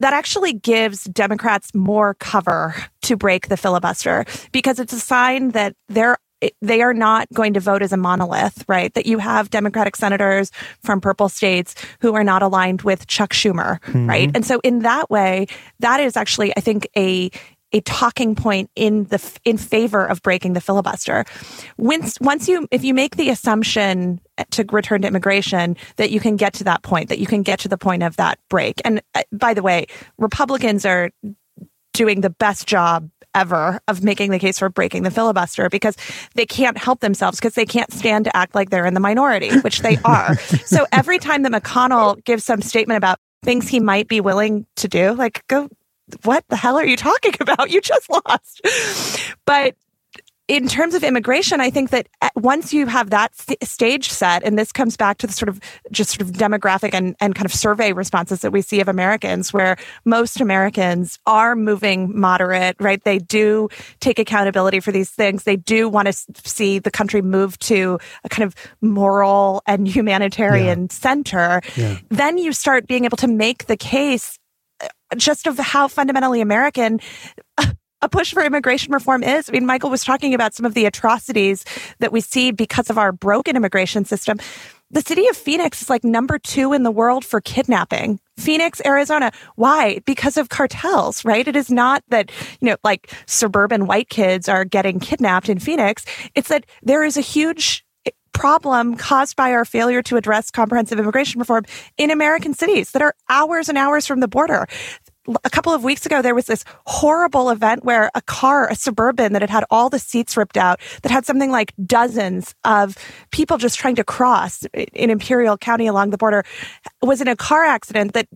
That actually gives Democrats more cover to break the filibuster because it's a sign that they're they are not going to vote as a monolith, right? That you have Democratic senators from purple states who are not aligned with Chuck Schumer, mm-hmm. right? And so in that way, that is actually, I think, a a talking point in the in favor of breaking the filibuster. Once once you if you make the assumption to return to immigration that you can get to that point, that you can get to the point of that break. And uh, by the way, Republicans are doing the best job ever of making the case for breaking the filibuster because they can't help themselves because they can't stand to act like they're in the minority, which they are. so every time that McConnell gives some statement about things he might be willing to do, like go what the hell are you talking about? You just lost. But in terms of immigration, I think that eh, once you have that st- stage set, and this comes back to the sort of just sort of demographic and, and kind of survey responses that we see of Americans, where most Americans are moving moderate, right? They do take accountability for these things. They do want to see the country move to a kind of moral and humanitarian yeah. center. Yeah. Then you start being able to make the case just of how fundamentally American a push for immigration reform is. I mean, Michael was talking about some of the atrocities that we see because of our broken immigration system. The city of Phoenix is like number two in the world for kidnapping. Phoenix, Arizona. Why? Because of cartels, right? It is not that, you know, like suburban white kids are getting kidnapped in Phoenix. It's that there is a huge problem caused by our failure to address comprehensive immigration reform in American cities that are hours and hours from the border a couple of weeks ago, there was this horrible event where a car, a suburban that had had all the seats ripped out, that had something like dozens of people just trying to cross in Imperial County along the border, was in a car accident that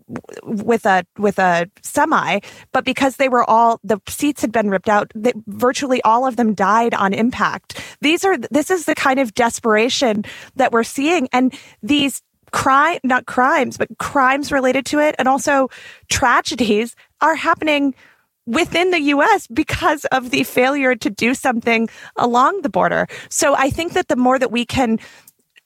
with a with a semi. But because they were all the seats had been ripped out, they, virtually all of them died on impact. These are this is the kind of desperation that we're seeing, and these crime, not crimes, but crimes related to it and also tragedies are happening within the US because of the failure to do something along the border. So I think that the more that we can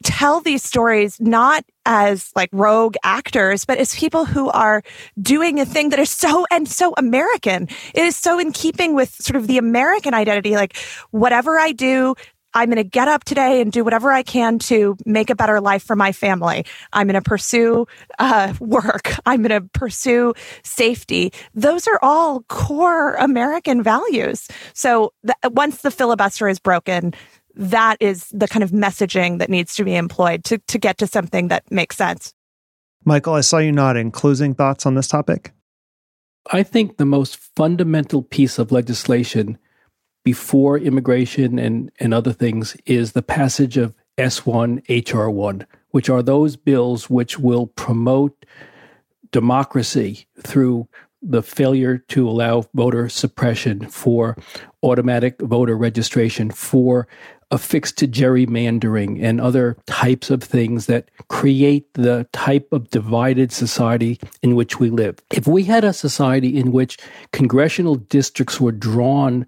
tell these stories not as like rogue actors, but as people who are doing a thing that is so and so American. It is so in keeping with sort of the American identity. Like whatever I do, I'm going to get up today and do whatever I can to make a better life for my family. I'm going to pursue uh, work. I'm going to pursue safety. Those are all core American values. So th- once the filibuster is broken, that is the kind of messaging that needs to be employed to, to get to something that makes sense. Michael, I saw you nodding. Closing thoughts on this topic? I think the most fundamental piece of legislation before immigration and, and other things is the passage of S1, HR1, which are those bills which will promote democracy through the failure to allow voter suppression, for automatic voter registration, for affixed to gerrymandering and other types of things that create the type of divided society in which we live. If we had a society in which congressional districts were drawn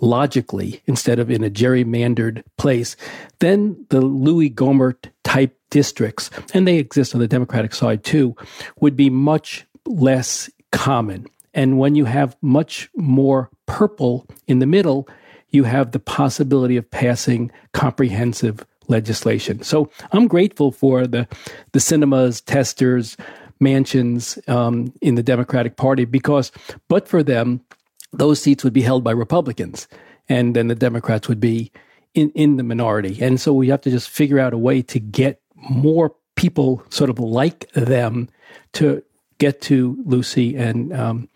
logically instead of in a gerrymandered place, then the Louis Gohmert type districts, and they exist on the Democratic side too, would be much less common. And when you have much more purple in the middle, you have the possibility of passing comprehensive legislation. So I'm grateful for the the Sinemas, testers, Manchins um, in the Democratic Party because, but for them, those seats would be held by Republicans, and then the Democrats would be in, in the minority. And so we have to just figure out a way to get more people sort of like them to get to Lucy and um,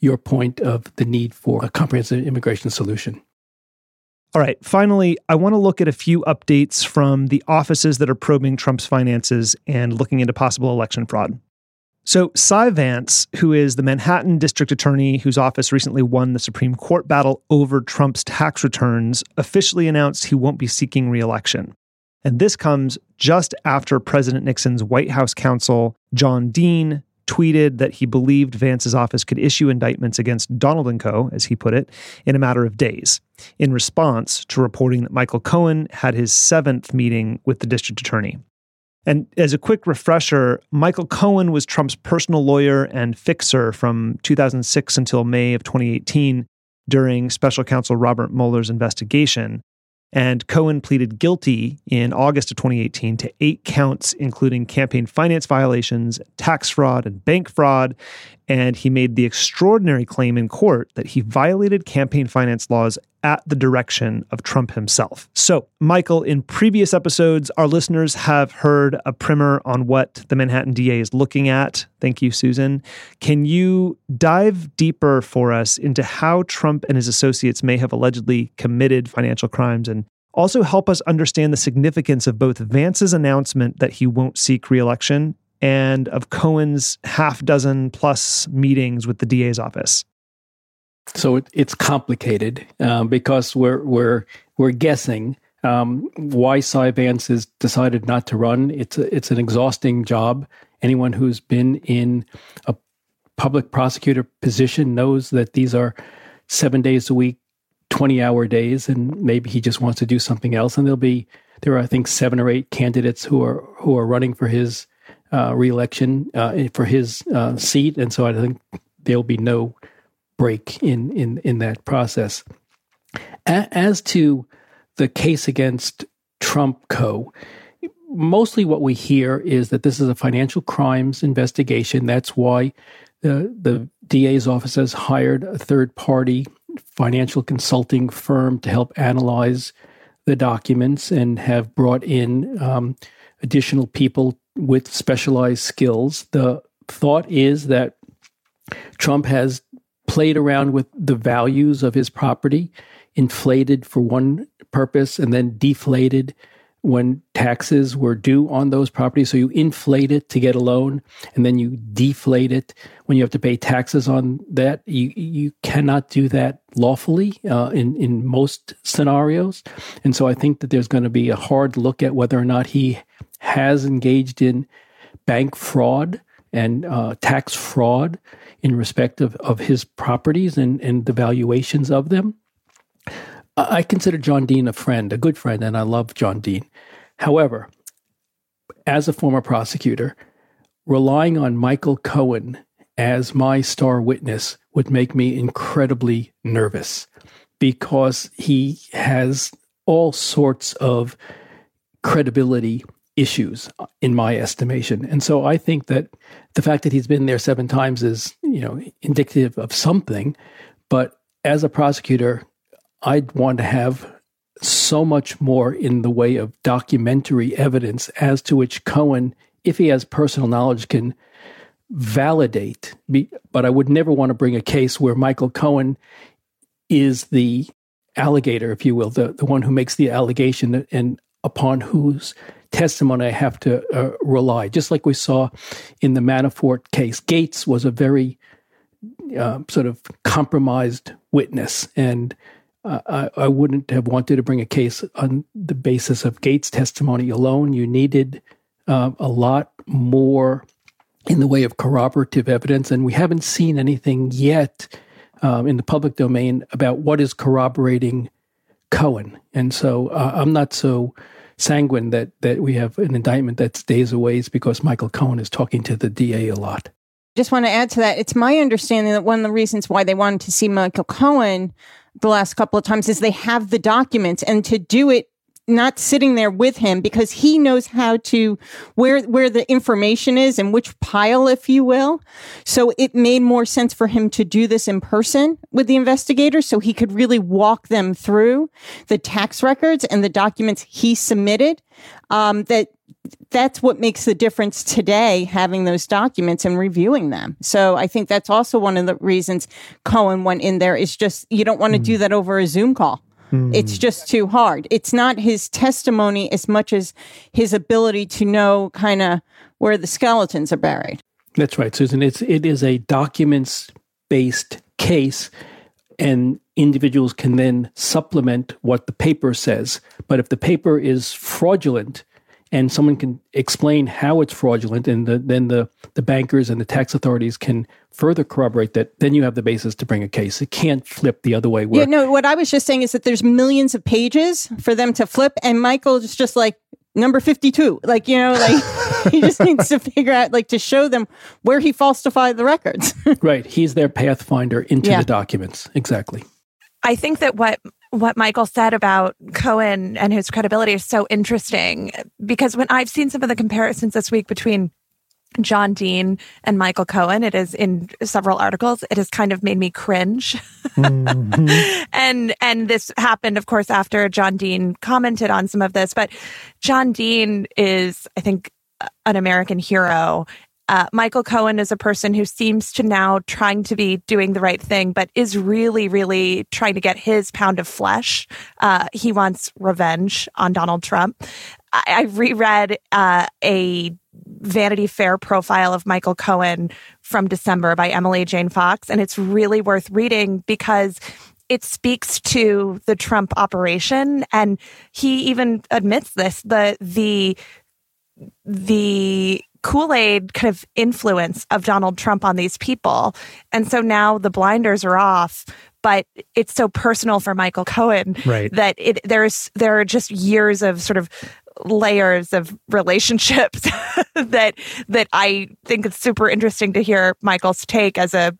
your point of the need for a comprehensive immigration solution. All right. Finally, I want to look at a few updates from the offices that are probing Trump's finances and looking into possible election fraud. So, Cy Vance, who is the Manhattan district attorney whose office recently won the Supreme Court battle over Trump's tax returns, officially announced he won't be seeking reelection. And this comes just after President Nixon's White House counsel, John Dean, tweeted that he believed Vance's office could issue indictments against Donald Co., as he put it, in a matter of days, in response to reporting that Michael Cohen had his seventh meeting with the district attorney. And as a quick refresher, Michael Cohen was Trump's personal lawyer and fixer from 2006 until May of 2018 during special counsel Robert Mueller's investigation. And Cohen pleaded guilty in August of 2018 to eight counts, including campaign finance violations, tax fraud, and bank fraud. And he made the extraordinary claim in court that he violated campaign finance laws at the direction of Trump himself. So, Michael, in previous episodes, our listeners have heard a primer on what the Manhattan DA is looking at. Thank you, Susan. Can you dive deeper for us into how Trump and his associates may have allegedly committed financial crimes and also help us understand the significance of both Vance's announcement that he won't seek reelection and of Cohen's half dozen plus meetings with the DA's office? So it, it's complicated um, because we're we're we're guessing um, why Cy Vance has decided not to run. It's a, it's an exhausting job. Anyone who's been in a public prosecutor position knows that these are seven days a week, twenty hour days, and maybe he just wants to do something else. And there'll be there are I think seven or eight candidates who are who are running for his uh, reelection uh, for his uh, seat, and so I think there'll be no break in in in that process. A- as to the case against Trump Co. Mostly what we hear is that this is a financial crimes investigation. That's why the, the DA's office has hired a third party financial consulting firm to help analyze the documents and have brought in um, additional people with specialized skills. The thought is that Trump has played around with the values of his property, inflated for one purpose and then deflated when taxes were due on those properties. So you inflate it to get a loan and then you deflate it when you have to pay taxes on that. You, you cannot do that lawfully uh, in, in most scenarios. And so I think that there's going to be a hard look at whether or not he has engaged in bank fraud and uh, tax fraud in respect of, of his properties and, and the valuations of them. I consider John Dean a friend, a good friend, and I love John Dean. However, as a former prosecutor, relying on Michael Cohen as my star witness would make me incredibly nervous because he has all sorts of credibility issues in my estimation. And so I think that the fact that he's been there seven times is, you know, indicative of something. But as a prosecutor, I'd want to have so much more in the way of documentary evidence as to which Cohen, if he has personal knowledge, can validate. But I would never want to bring a case where Michael Cohen is the alligator, if you will, the, the one who makes the allegation and upon whose testimony I have to uh, rely. Just like we saw in the Manafort case, Gates was a very uh, sort of compromised witness, and I, I, wouldn't have wanted to bring a case on the basis of Gates' testimony alone. You needed uh, a lot more in the way of corroborative evidence, and we haven't seen anything yet um, in the public domain about what is corroborating Cohen. And so uh, I'm not so sanguine that that we have an indictment that's days away because Michael Cohen is talking to the DA a lot. Just want to add to that. It's my understanding that one of the reasons why they wanted to see Michael Cohen the last couple of times is they have the documents and to do it not sitting there with him because he knows how to where where the information is and which pile if you will. So it made more sense for him to do this in person with the investigators so he could really walk them through the tax records and the documents he submitted um, that that's what makes the difference today having those documents and reviewing them so i think that's also one of the reasons cohen went in there is just you don't want to mm. do that over a zoom call Mm. It's just too hard. It's not his testimony as much as his ability to know kind of where the skeletons are buried. That's right, Susan. It's it is a documents based case, and individuals can then supplement what the paper says. But if the paper is fraudulent, and someone can explain how it's fraudulent, and the, then the, the bankers and the tax authorities can further corroborate that, then you have the basis to bring a case. It can't flip the other way. Where, yeah, no, what I was just saying is that there's millions of pages for them to flip, and Michael is just like number 52. Like, you know, like he just needs to figure out, like, to show them where he falsified the records. right. He's their pathfinder into yeah. the documents. Exactly. I think that what what Michael said about Cohen and his credibility is so interesting because when I've seen some of the comparisons this week between John Dean and Michael Cohen, it is in several articles, it has kind of made me cringe. Mm-hmm. and and this happened, of course, after John Dean commented on some of this. But John Dean is, I think, an American hero uh, Michael Cohen is a person who seems to now trying to be doing the right thing, but is really, really trying to get his pound of flesh. Uh, he wants revenge on Donald Trump. I, I reread uh, a Vanity Fair profile of Michael Cohen from December by Emily Jane Fox, and it's really worth reading because it speaks to the Trump operation, and he even admits this the the the Kool Aid kind of influence of Donald Trump on these people. And so now the blinders are off. But it's so personal for Michael Cohen right. that it there's there are just years of sort of layers of relationships that that I think it's super interesting to hear Michael's take as a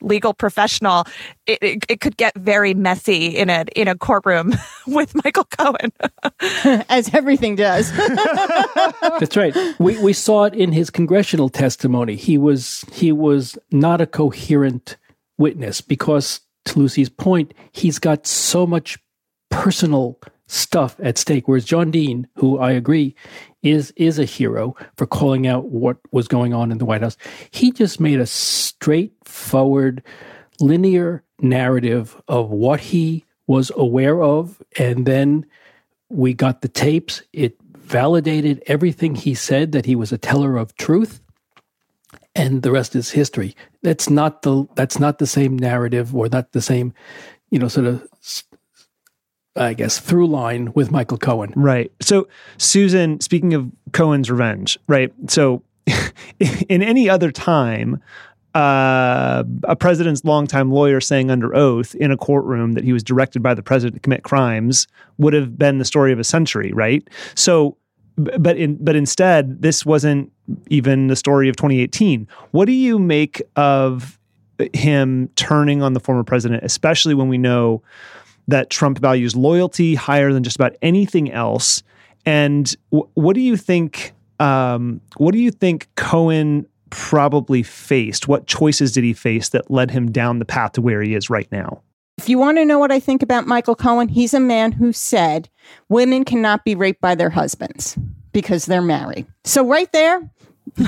legal professional, it, it, it, could get very messy in a in a courtroom with Michael Cohen, as everything does. That's right. We we saw it in his congressional testimony. He was he was not a coherent witness because, to Lucy's point, he's got so much personal stuff at stake. Whereas John Dean, who I agree is is a hero for calling out what was going on in the White House, he just made a straightforward, linear narrative of what he was aware of, and then we got the tapes. It validated everything he said that he was a teller of truth and the rest is history. That's not the that's not the same narrative or not the same, you know, sort of I guess, through line with Michael Cohen. Right. So, Susan, speaking of Cohen's revenge, right? So, in any other time, uh, a president's longtime lawyer saying under oath in a courtroom that he was directed by the president to commit crimes would have been the story of a century, right? So, but in but instead, this wasn't even the story of 2018. What do you make of him turning on the former president, especially when we know? That Trump values loyalty higher than just about anything else. And w- what do you think? Um, what do you think Cohen probably faced? What choices did he face that led him down the path to where he is right now? If you want to know what I think about Michael Cohen, he's a man who said women cannot be raped by their husbands because they're married. So right there,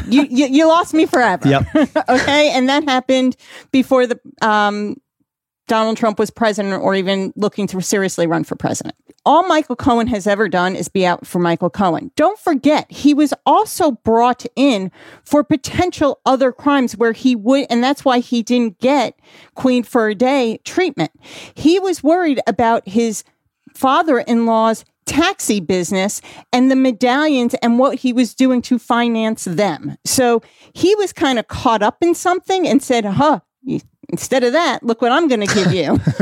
you, you, you lost me forever. Yep. okay, and that happened before the um, Donald Trump was president or even looking to seriously run for president. All Michael Cohen has ever done is be out for Michael Cohen. Don't forget, he was also brought in for potential other crimes where he would, and that's why he didn't get Queen for a Day treatment. He was worried about his father in law's taxi business and the medallions and what he was doing to finance them. So he was kind of caught up in something and said, huh, Instead of that, look what I'm going to give you.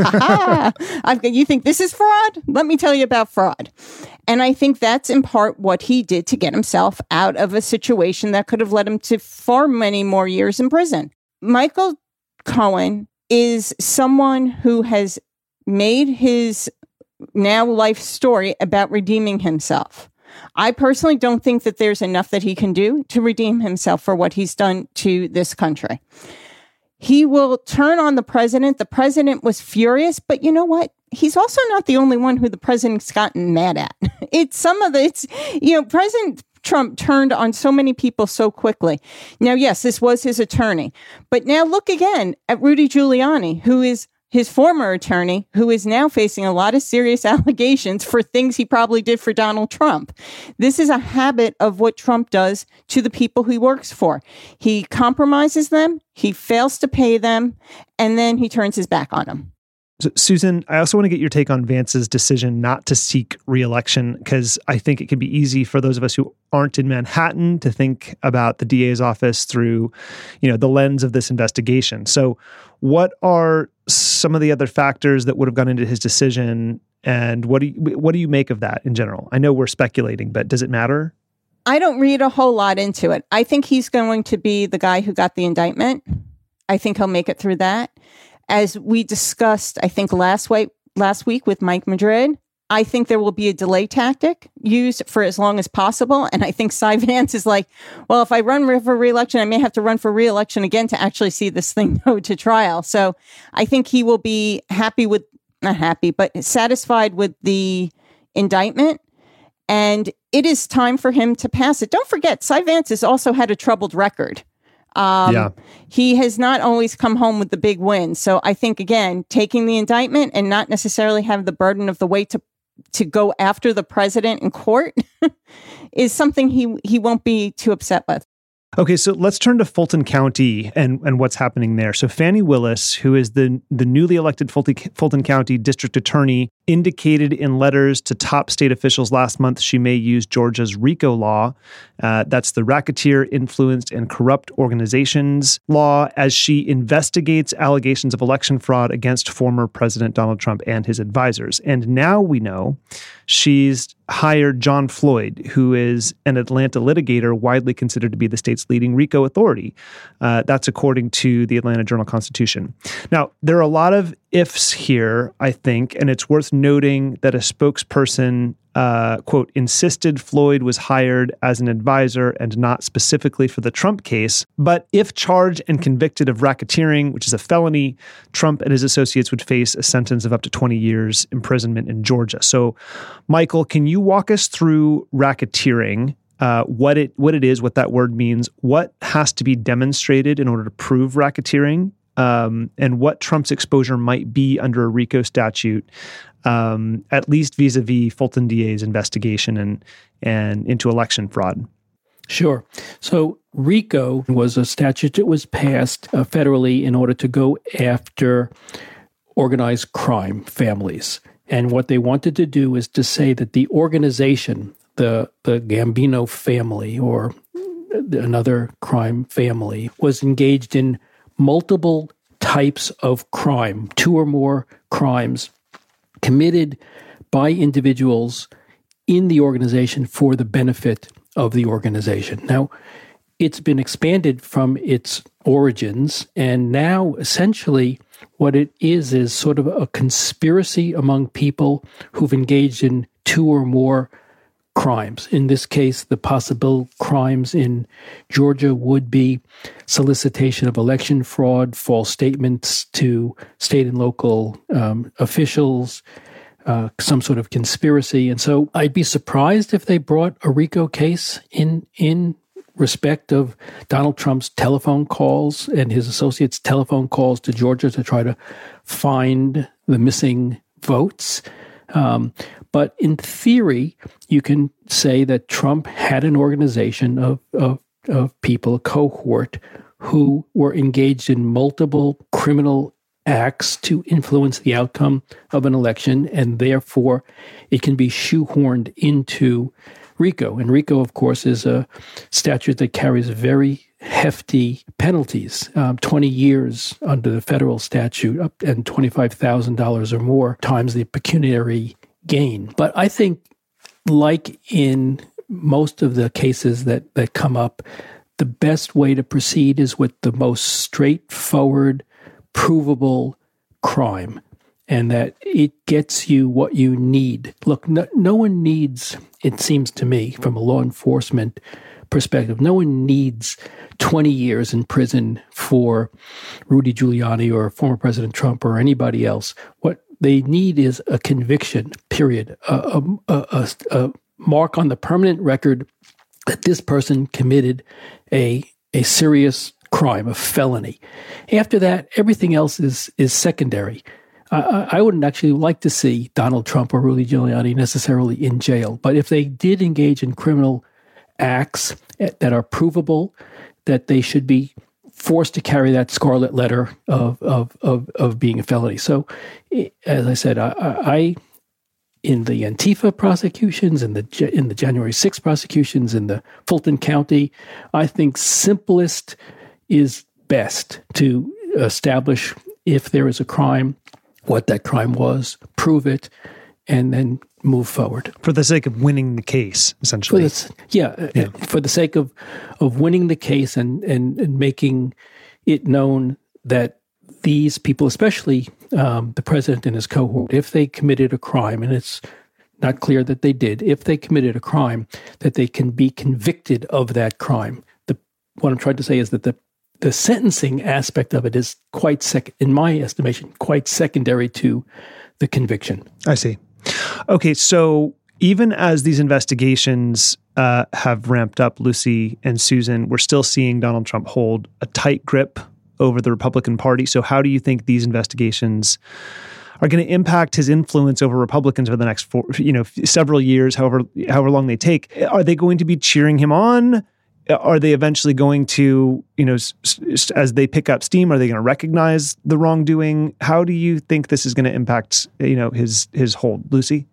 I've, you think this is fraud? Let me tell you about fraud. And I think that's in part what he did to get himself out of a situation that could have led him to far many more years in prison. Michael Cohen is someone who has made his now life story about redeeming himself. I personally don't think that there's enough that he can do to redeem himself for what he's done to this country. He will turn on the president. The president was furious, but you know what? He's also not the only one who the president's gotten mad at. It's some of the, it's, you know, President Trump turned on so many people so quickly. Now, yes, this was his attorney, but now look again at Rudy Giuliani, who is his former attorney, who is now facing a lot of serious allegations for things he probably did for Donald Trump. This is a habit of what Trump does to the people he works for. He compromises them, he fails to pay them, and then he turns his back on them. So, Susan, I also want to get your take on Vance's decision not to seek reelection because I think it can be easy for those of us who aren't in Manhattan to think about the DA's office through, you know, the lens of this investigation. So, what are some of the other factors that would have gone into his decision, and what do you, what do you make of that in general? I know we're speculating, but does it matter? I don't read a whole lot into it. I think he's going to be the guy who got the indictment. I think he'll make it through that as we discussed, I think last week, last week with Mike Madrid, I think there will be a delay tactic used for as long as possible. And I think Cy Vance is like, well, if I run for reelection, I may have to run for reelection again to actually see this thing go to trial. So I think he will be happy with, not happy, but satisfied with the indictment. And it is time for him to pass it. Don't forget, Cy Vance has also had a troubled record. Um, yeah. He has not always come home with the big win. So I think, again, taking the indictment and not necessarily have the burden of the weight to to go after the president in court is something he he won't be too upset with. Okay, so let's turn to Fulton County and, and what's happening there. So Fani Willis, who is the the newly elected Fulton, Fulton County District Attorney, indicated in letters to top state officials last month she may use Georgia's RICO law, uh, that's the Racketeer Influenced and Corrupt Organizations law, as she investigates allegations of election fraud against former President Donald Trump and his advisors. And now we know she's hired John Floyd, who is an Atlanta litigator widely considered to be the state's leading RICO authority. Uh, that's according to the Atlanta Journal Constitution. Now, there are a lot of ifs here, I think, and it's worth noting that a spokesperson uh, quote, insisted Floyd was hired as an advisor and not specifically for the Trump case. But if charged and convicted of racketeering, which is a felony, Trump and his associates would face a sentence of up to 20 years imprisonment in Georgia. So, Michael, can you walk us through racketeering? Uh, what it what it is, what that word means, what has to be demonstrated in order to prove racketeering, um, and what Trump's exposure might be under a RICO statute, um, at least vis-a-vis Fulton DA's investigation and and into election fraud. Sure. So RICO was a statute that was passed uh, federally in order to go after organized crime families. And what they wanted to do is to say that the organization, the the Gambino family or another crime family, was engaged in multiple types of crime, two or more crimes committed by individuals in the organization for the benefit of the organization. Now, it's been expanded from its origins, and now essentially what it is is sort of a conspiracy among people who've engaged in two or more crimes. In this case, the possible crimes in Georgia would be solicitation of election fraud, false statements to state and local um, officials, uh, some sort of conspiracy. And so I'd be surprised if they brought a RICO case in in respect of Donald Trump's telephone calls and his associates' telephone calls to Georgia to try to find the missing votes. Um, but in theory, you can say that Trump had an organization of, of, of people, a cohort, who were engaged in multiple criminal acts to influence the outcome of an election, and therefore it can be shoehorned into RICO. And RICO, of course, is a statute that carries very hefty penalties um, 20 years under the federal statute up and $25,000 or more times the pecuniary gain. But I think, like in most of the cases that, that come up, the best way to proceed is with the most straightforward, provable crime, and that it gets you what you need. Look, no, no one needs, it seems to me, from a law enforcement perspective, no one needs 20 years in prison for Rudy Giuliani or former President Trump or anybody else. What they need is a conviction, period, a, a, a, a mark on the permanent record that this person committed a, a serious crime, a felony. After that, everything else is, is secondary. I, I wouldn't actually like to see Donald Trump or Rudy Giuliani necessarily in jail. But if they did engage in criminal acts that are provable, that they should be forced to carry that scarlet letter of of of, of being a felony. So, as I said, I, I in the Antifa prosecutions, in the in the January 6th prosecutions, in the Fulton County, I think simplest is best to establish if there is a crime, what that crime was, prove it, and then move forward. For the sake of winning the case essentially. For yeah, yeah, for the sake of of winning the case and, and and making it known that these people especially um, the president and his cohort if they committed a crime and it's not clear that they did if they committed a crime that they can be convicted of that crime. The what i'm trying to say is that the the sentencing aspect of it is quite sec in my estimation quite secondary to the conviction. I see Okay, so even as these investigations uh, have ramped up, Lucy and Susan, we're still seeing Donald Trump hold a tight grip over the Republican Party. So, how do you think these investigations are going to impact his influence over Republicans for the next four, you know, several years, however however long they take? Are they going to be cheering him on? Are they eventually going to, you know, as they pick up steam, are they going to recognize the wrongdoing? How do you think this is going to impact, you know, his his hold, Lucy?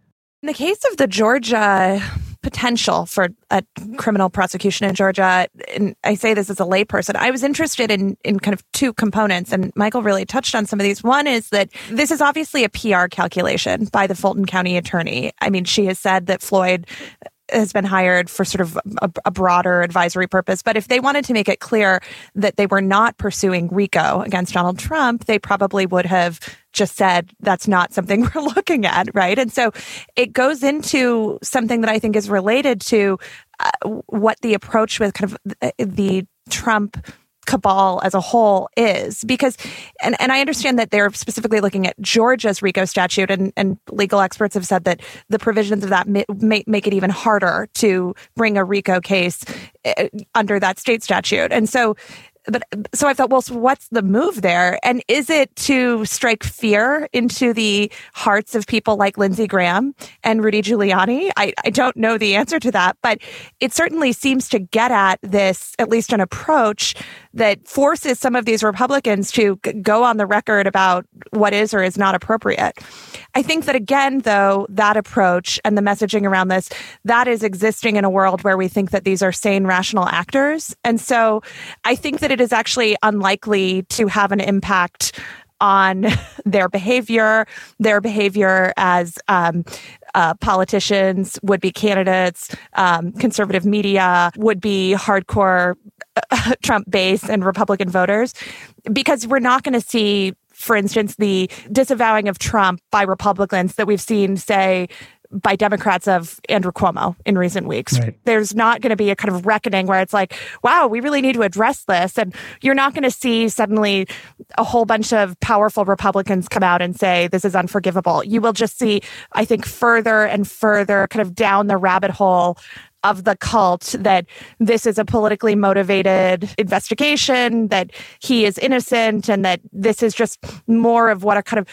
In the case of the Georgia potential for a criminal prosecution in Georgia, and I say this as a layperson, I was interested in in kind of two components, and Michael really touched on some of these. One is that this is obviously a PR calculation by the Fulton County attorney. I mean, she has said that Floyd has been hired for sort of a, a, broader advisory purpose. But if they wanted to make it clear that they were not pursuing RICO against Donald Trump, they probably would have just said that's not something we're looking at, right? And so it goes into something that I think is related to uh, what the approach with kind of the Trump cabal as a whole is because and, and I understand that they're specifically looking at Georgia's RICO statute and, and legal experts have said that the provisions of that may, may make it even harder to bring a RICO case eh, under that state statute. And so but so I thought, well, so what's the move there? And is it to strike fear into the hearts of people like Lindsey Graham and Rudy Giuliani? I, I don't know the answer to that, but it certainly seems to get at this, at least an approach that forces some of these Republicans to go on the record about what is or is not appropriate. I think that again, though, that approach and the messaging around this, that is existing in a world where we think that these are sane, rational actors. And so I think that it is actually unlikely to have an impact on their behavior, their behavior as um, uh, politicians, would be candidates, um, conservative media, would be hardcore Trump base and Republican voters, because we're not going to see for instance, the disavowing of Trump by Republicans that we've seen, say, by Democrats of Andrew Cuomo in recent weeks. Right. There's not going to be a kind of reckoning where it's like, wow, we really need to address this. And you're not going to see suddenly a whole bunch of powerful Republicans come out and say this is unforgivable. You will just see, I think, further and further kind of down the rabbit hole of the cult that this is a politically motivated investigation, that he is innocent, and that this is just more of what a kind of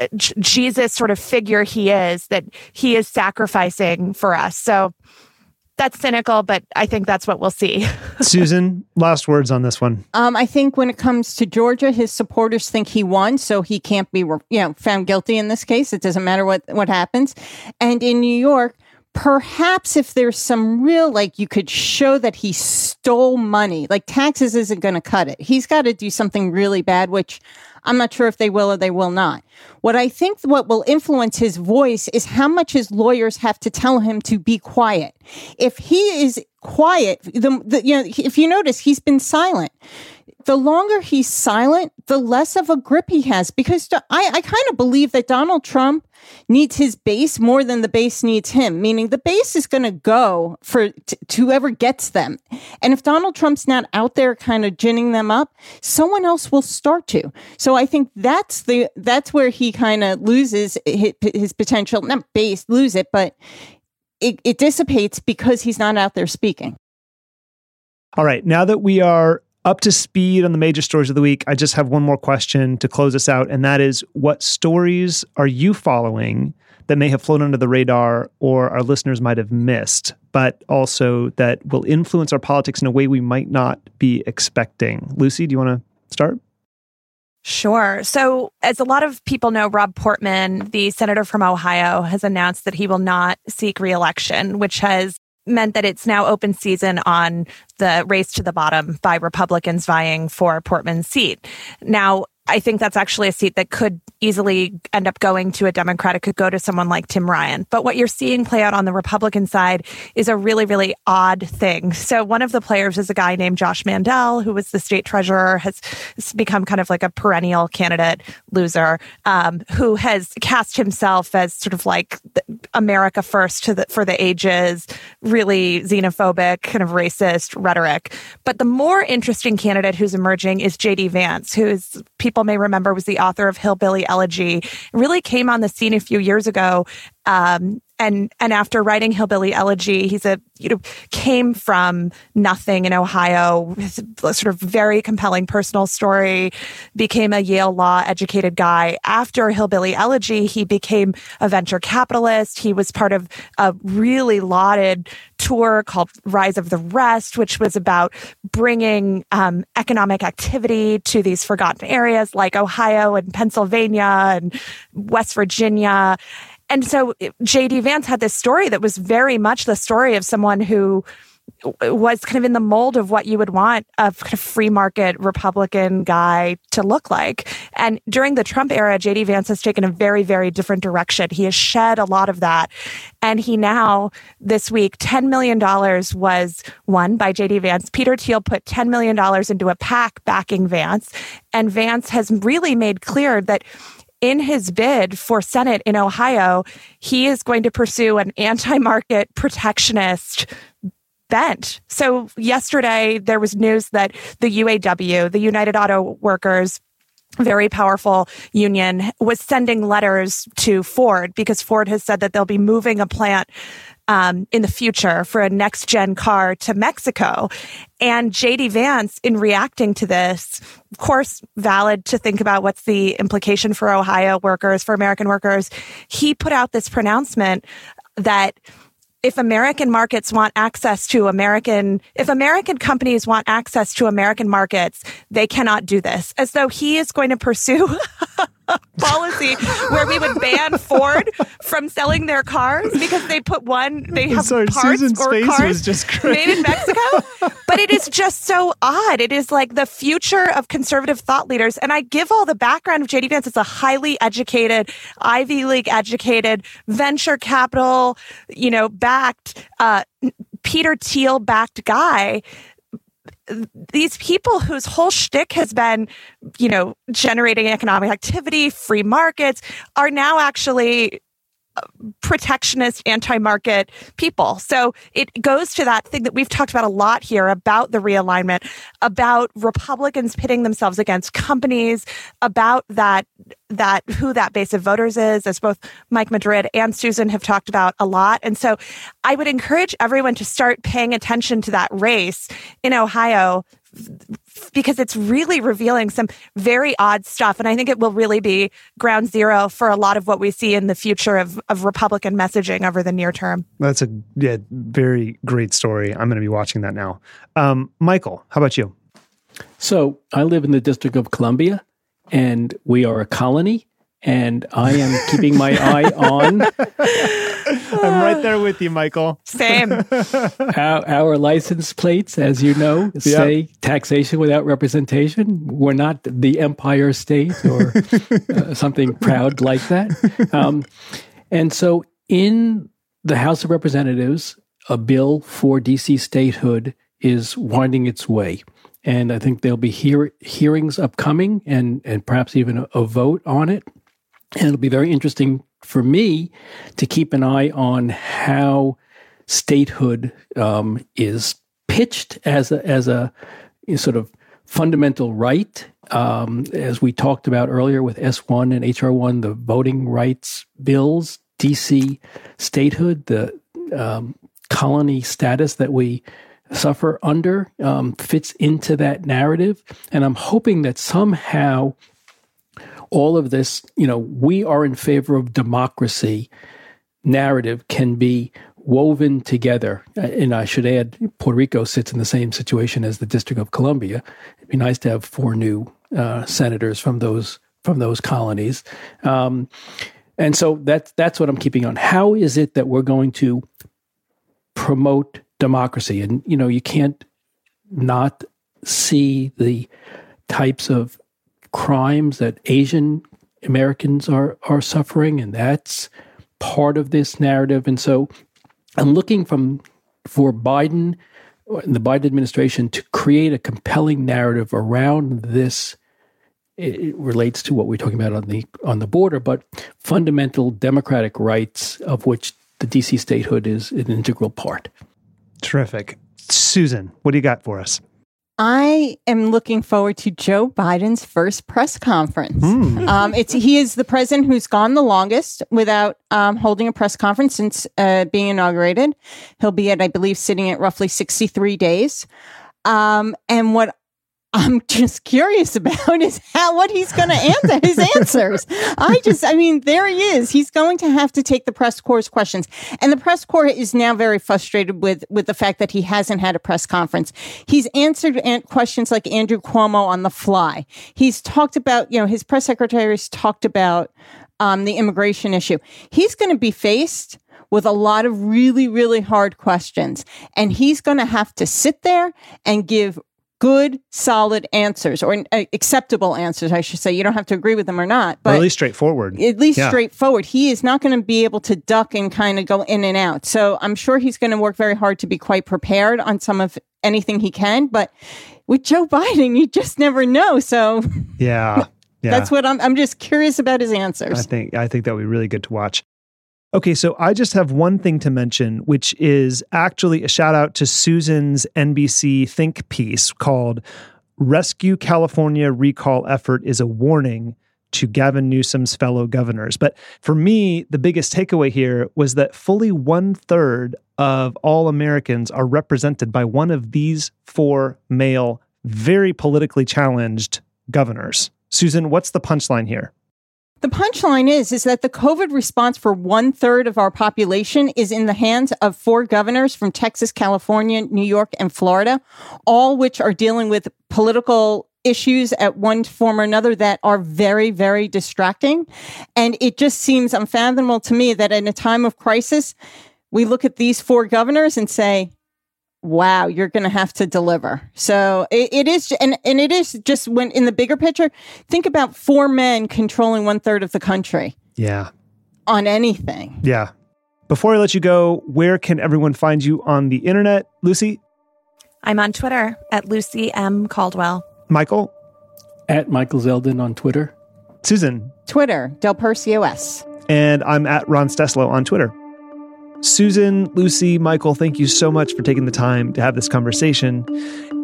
uh, Jesus sort of figure he is, that he is sacrificing for us. So that's cynical, but I think that's what we'll see. Susan, last words on this one. Um, I think when it comes to Georgia, his supporters think he won, so he can't be, you know, found guilty in this case. It doesn't matter what what happens. And in New York, perhaps if there's some real like you could show that he stole money like taxes isn't going to cut it. He's got to do something really bad which i'm not sure if they will or they will not. What i think what will influence his voice is how much his lawyers have to tell him to be quiet. If he is quiet the, the you know if you notice he's been silent the longer he's silent, the less of a grip he has. Because I, I kind of believe that Donald Trump needs his base more than the base needs him, meaning the base is going to go for t- whoever gets them. And if Donald Trump's not out there kind of ginning them up, someone else will start to. So I think that's the that's where he kind of loses his, his potential, not base, lose it, but it, it dissipates because he's not out there speaking. All right. Now that we are up to speed on the major stories of the week, I just have one more question to close us out, and that is what stories are you following that may have flown under the radar or our listeners might have missed, but also that will influence our politics in a way we might not be expecting? Lucy, do you want to start? Sure. So, as a lot of people know, Rob Portman, the senator from Ohio, has announced that he will not seek reelection, which has meant that it's now open season on the race to the bottom by Republicans vying for Portman's seat. Now, I think that's actually a seat that could easily end up going to a Democrat. It could go to someone like Tim Ryan. But what you're seeing play out on the Republican side is a really, really odd thing. So one of the players is a guy named Josh Mandel, who was the state treasurer, has become kind of like a perennial candidate loser, um, who has cast himself as sort of like America first the, for the ages, really xenophobic, kind of racist rhetoric. But the more interesting candidate who's emerging is J.D. Vance, who is people may remember was the author of Hillbilly Elegy, really came on the scene a few years ago. Um, and and after writing Hillbilly Elegy, he's a you know came from nothing in Ohio, with a sort of very compelling personal story. Became a Yale law educated guy. After Hillbilly Elegy, he became a venture capitalist. He was part of a really lauded tour called Rise of the Rest, which was about bringing um, economic activity to these forgotten areas like Ohio and Pennsylvania and West Virginia and so JD Vance had this story that was very much the story of someone who was kind of in the mold of what you would want a kind of free market Republican guy to look like. And during the Trump era, JD Vance has taken a very, very different direction. He has shed a lot of that. And he now, this week, $10 million was won by JD Vance. Peter Thiel put $10 million into a PAC backing Vance. And Vance has really made clear that in his bid for Senate in Ohio, he is going to pursue an anti market protectionist bent. So, yesterday there was news that the UAW, the United Auto Workers, very powerful union was sending letters to Ford because Ford has said that they'll be moving a plant um, in the future for a next gen car to Mexico. And JD Vance, in reacting to this, of course, valid to think about what's the implication for Ohio workers, for American workers, he put out this pronouncement that if American markets want access to American, if American companies want access to American markets, they cannot do this. As though he is going to pursue policy where we would ban Ford from selling their cars because they put one, they have Sorry, parts Susan's or face cars was just made in Mexico. but it is just so odd. It is like the future of conservative thought leaders. And I give all the background of JD Vance as a highly educated, Ivy League educated, venture capital, you know, backed, uh, Peter Thiel backed guy these people whose whole shtick has been, you know, generating economic activity, free markets, are now actually protectionist, anti market people. So it goes to that thing that we've talked about a lot here about the realignment, about Republicans pitting themselves against companies, about that that who that base of voters is, as both Mike Madrid and Susan have talked about a lot. And so I would encourage everyone to start paying attention to that race in Ohio because it's really revealing some very odd stuff. And I think it will really be ground zero for a lot of what we see in the future of, of Republican messaging over the near term. That's a yeah, very great story. I'm going to be watching that now. Um, Michael, how about you? So I live in the District of Columbia, and we are a colony and I am keeping my eye on. I'm right there with you, Michael. Same. our, our, license plates, as you know, say yep. taxation without representation. We're not the Empire State or uh, something proud like that. Um, and so, in the House of Representatives, a bill for DC statehood is winding its way and I think there'll be hear- hearings upcoming and and perhaps even a, a, vote on it. And it'll be very interesting for me to keep an eye on how statehood um, is pitched as a, as a sort of fundamental right. Um, as we talked about earlier with S1 and HR1, the voting rights bills, DC statehood, the um, colony status that we suffer under um, fits into that narrative. And I'm hoping that somehow all of this, you know, we are in favor of democracy narrative can be woven together. And I should add, Puerto Rico sits in the same situation as the District of Columbia. It'd be nice to have four new uh, senators from those from those colonies. Um, and so that's that's what I'm keeping on. How is it that we're going to promote democracy? And you know, you can't not see the types of crimes that Asian Americans are are suffering, and that's part of this narrative. And so, I'm looking from for Biden and the Biden administration to create a compelling narrative around this it relates to what we're talking about on the on the border, but fundamental democratic rights of which the DC statehood is an integral part. Terrific. Susan, what do you got for us? I am looking forward to Joe Biden's first press conference. Mm. Um, it's he is the president who's gone the longest without um, holding a press conference since uh, being inaugurated. He'll be at, I believe, sitting at roughly sixty three days. Um, and what I'm just curious about is how what he's going to answer his answers. I just, I mean, there he is. He's going to have to take the press corps questions, and the press corps is now very frustrated with with the fact that he hasn't had a press conference. He's answered questions like Andrew Cuomo on the fly. He's talked about, you know, his press secretaries talked about um, the immigration issue. He's going to be faced with a lot of really, really hard questions. And he's going to have to sit there and give good, solid answers or uh, acceptable answers, I should say. You don't have to agree with them or not, but or at least straightforward. At least yeah. straightforward. He is not going to be able to duck and kind of go in and out. So I'm sure he's going to work very hard to be quite prepared on some of anything he can. But with Joe Biden, you just never know. So yeah. Yeah. That's what I'm I'm just curious about his answers. I think I think that would be really good to watch. Okay, so I just have one thing to mention, which is actually a shout out to Susan's NBC Think piece called Rescue California Recall Effort is a Warning to Gavin Newsom's fellow governors. But for me, the biggest takeaway here was that fully one third of all Americans are represented by one of these four male, very politically challenged governors. Susan, what's the punchline here? The punchline is is that the COVID response for one third of our population is in the hands of four governors from Texas, California, New York, and Florida, all which are dealing with political issues at one form or another that are very, very distracting. And it just seems unfathomable to me that in a time of crisis, we look at these four governors and say, wow, you're going to have to deliver. So it, it is, and, and it is just when in the bigger picture, think about four men controlling one third of the country. Yeah. On anything. Yeah. Before I let you go, where can everyone find you on the internet? Lucy? I'm on Twitter at Lucy M. Caldwell. Michael? At Michael Zeldin on Twitter. Susan? Twitter, Del Percio S. And I'm at Ron Steslow on Twitter. Susan, Lucy, Michael, thank you so much for taking the time to have this conversation.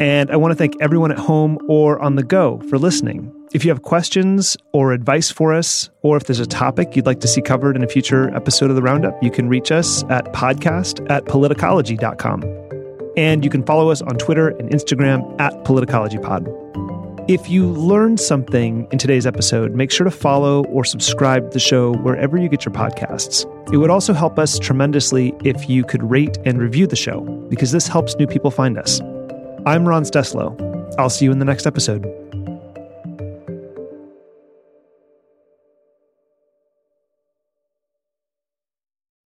And I want to thank everyone at home or on the go for listening. If you have questions or advice for us, or if there's a topic you'd like to see covered in a future episode of the Roundup, you can reach us at podcast at politicology.com. And you can follow us on Twitter and Instagram at politicologypod. If you learned something in today's episode, make sure to follow or subscribe to the show wherever you get your podcasts. It would also help us tremendously if you could rate and review the show, because this helps new people find us. I'm Ron Steslow. I'll see you in the next episode.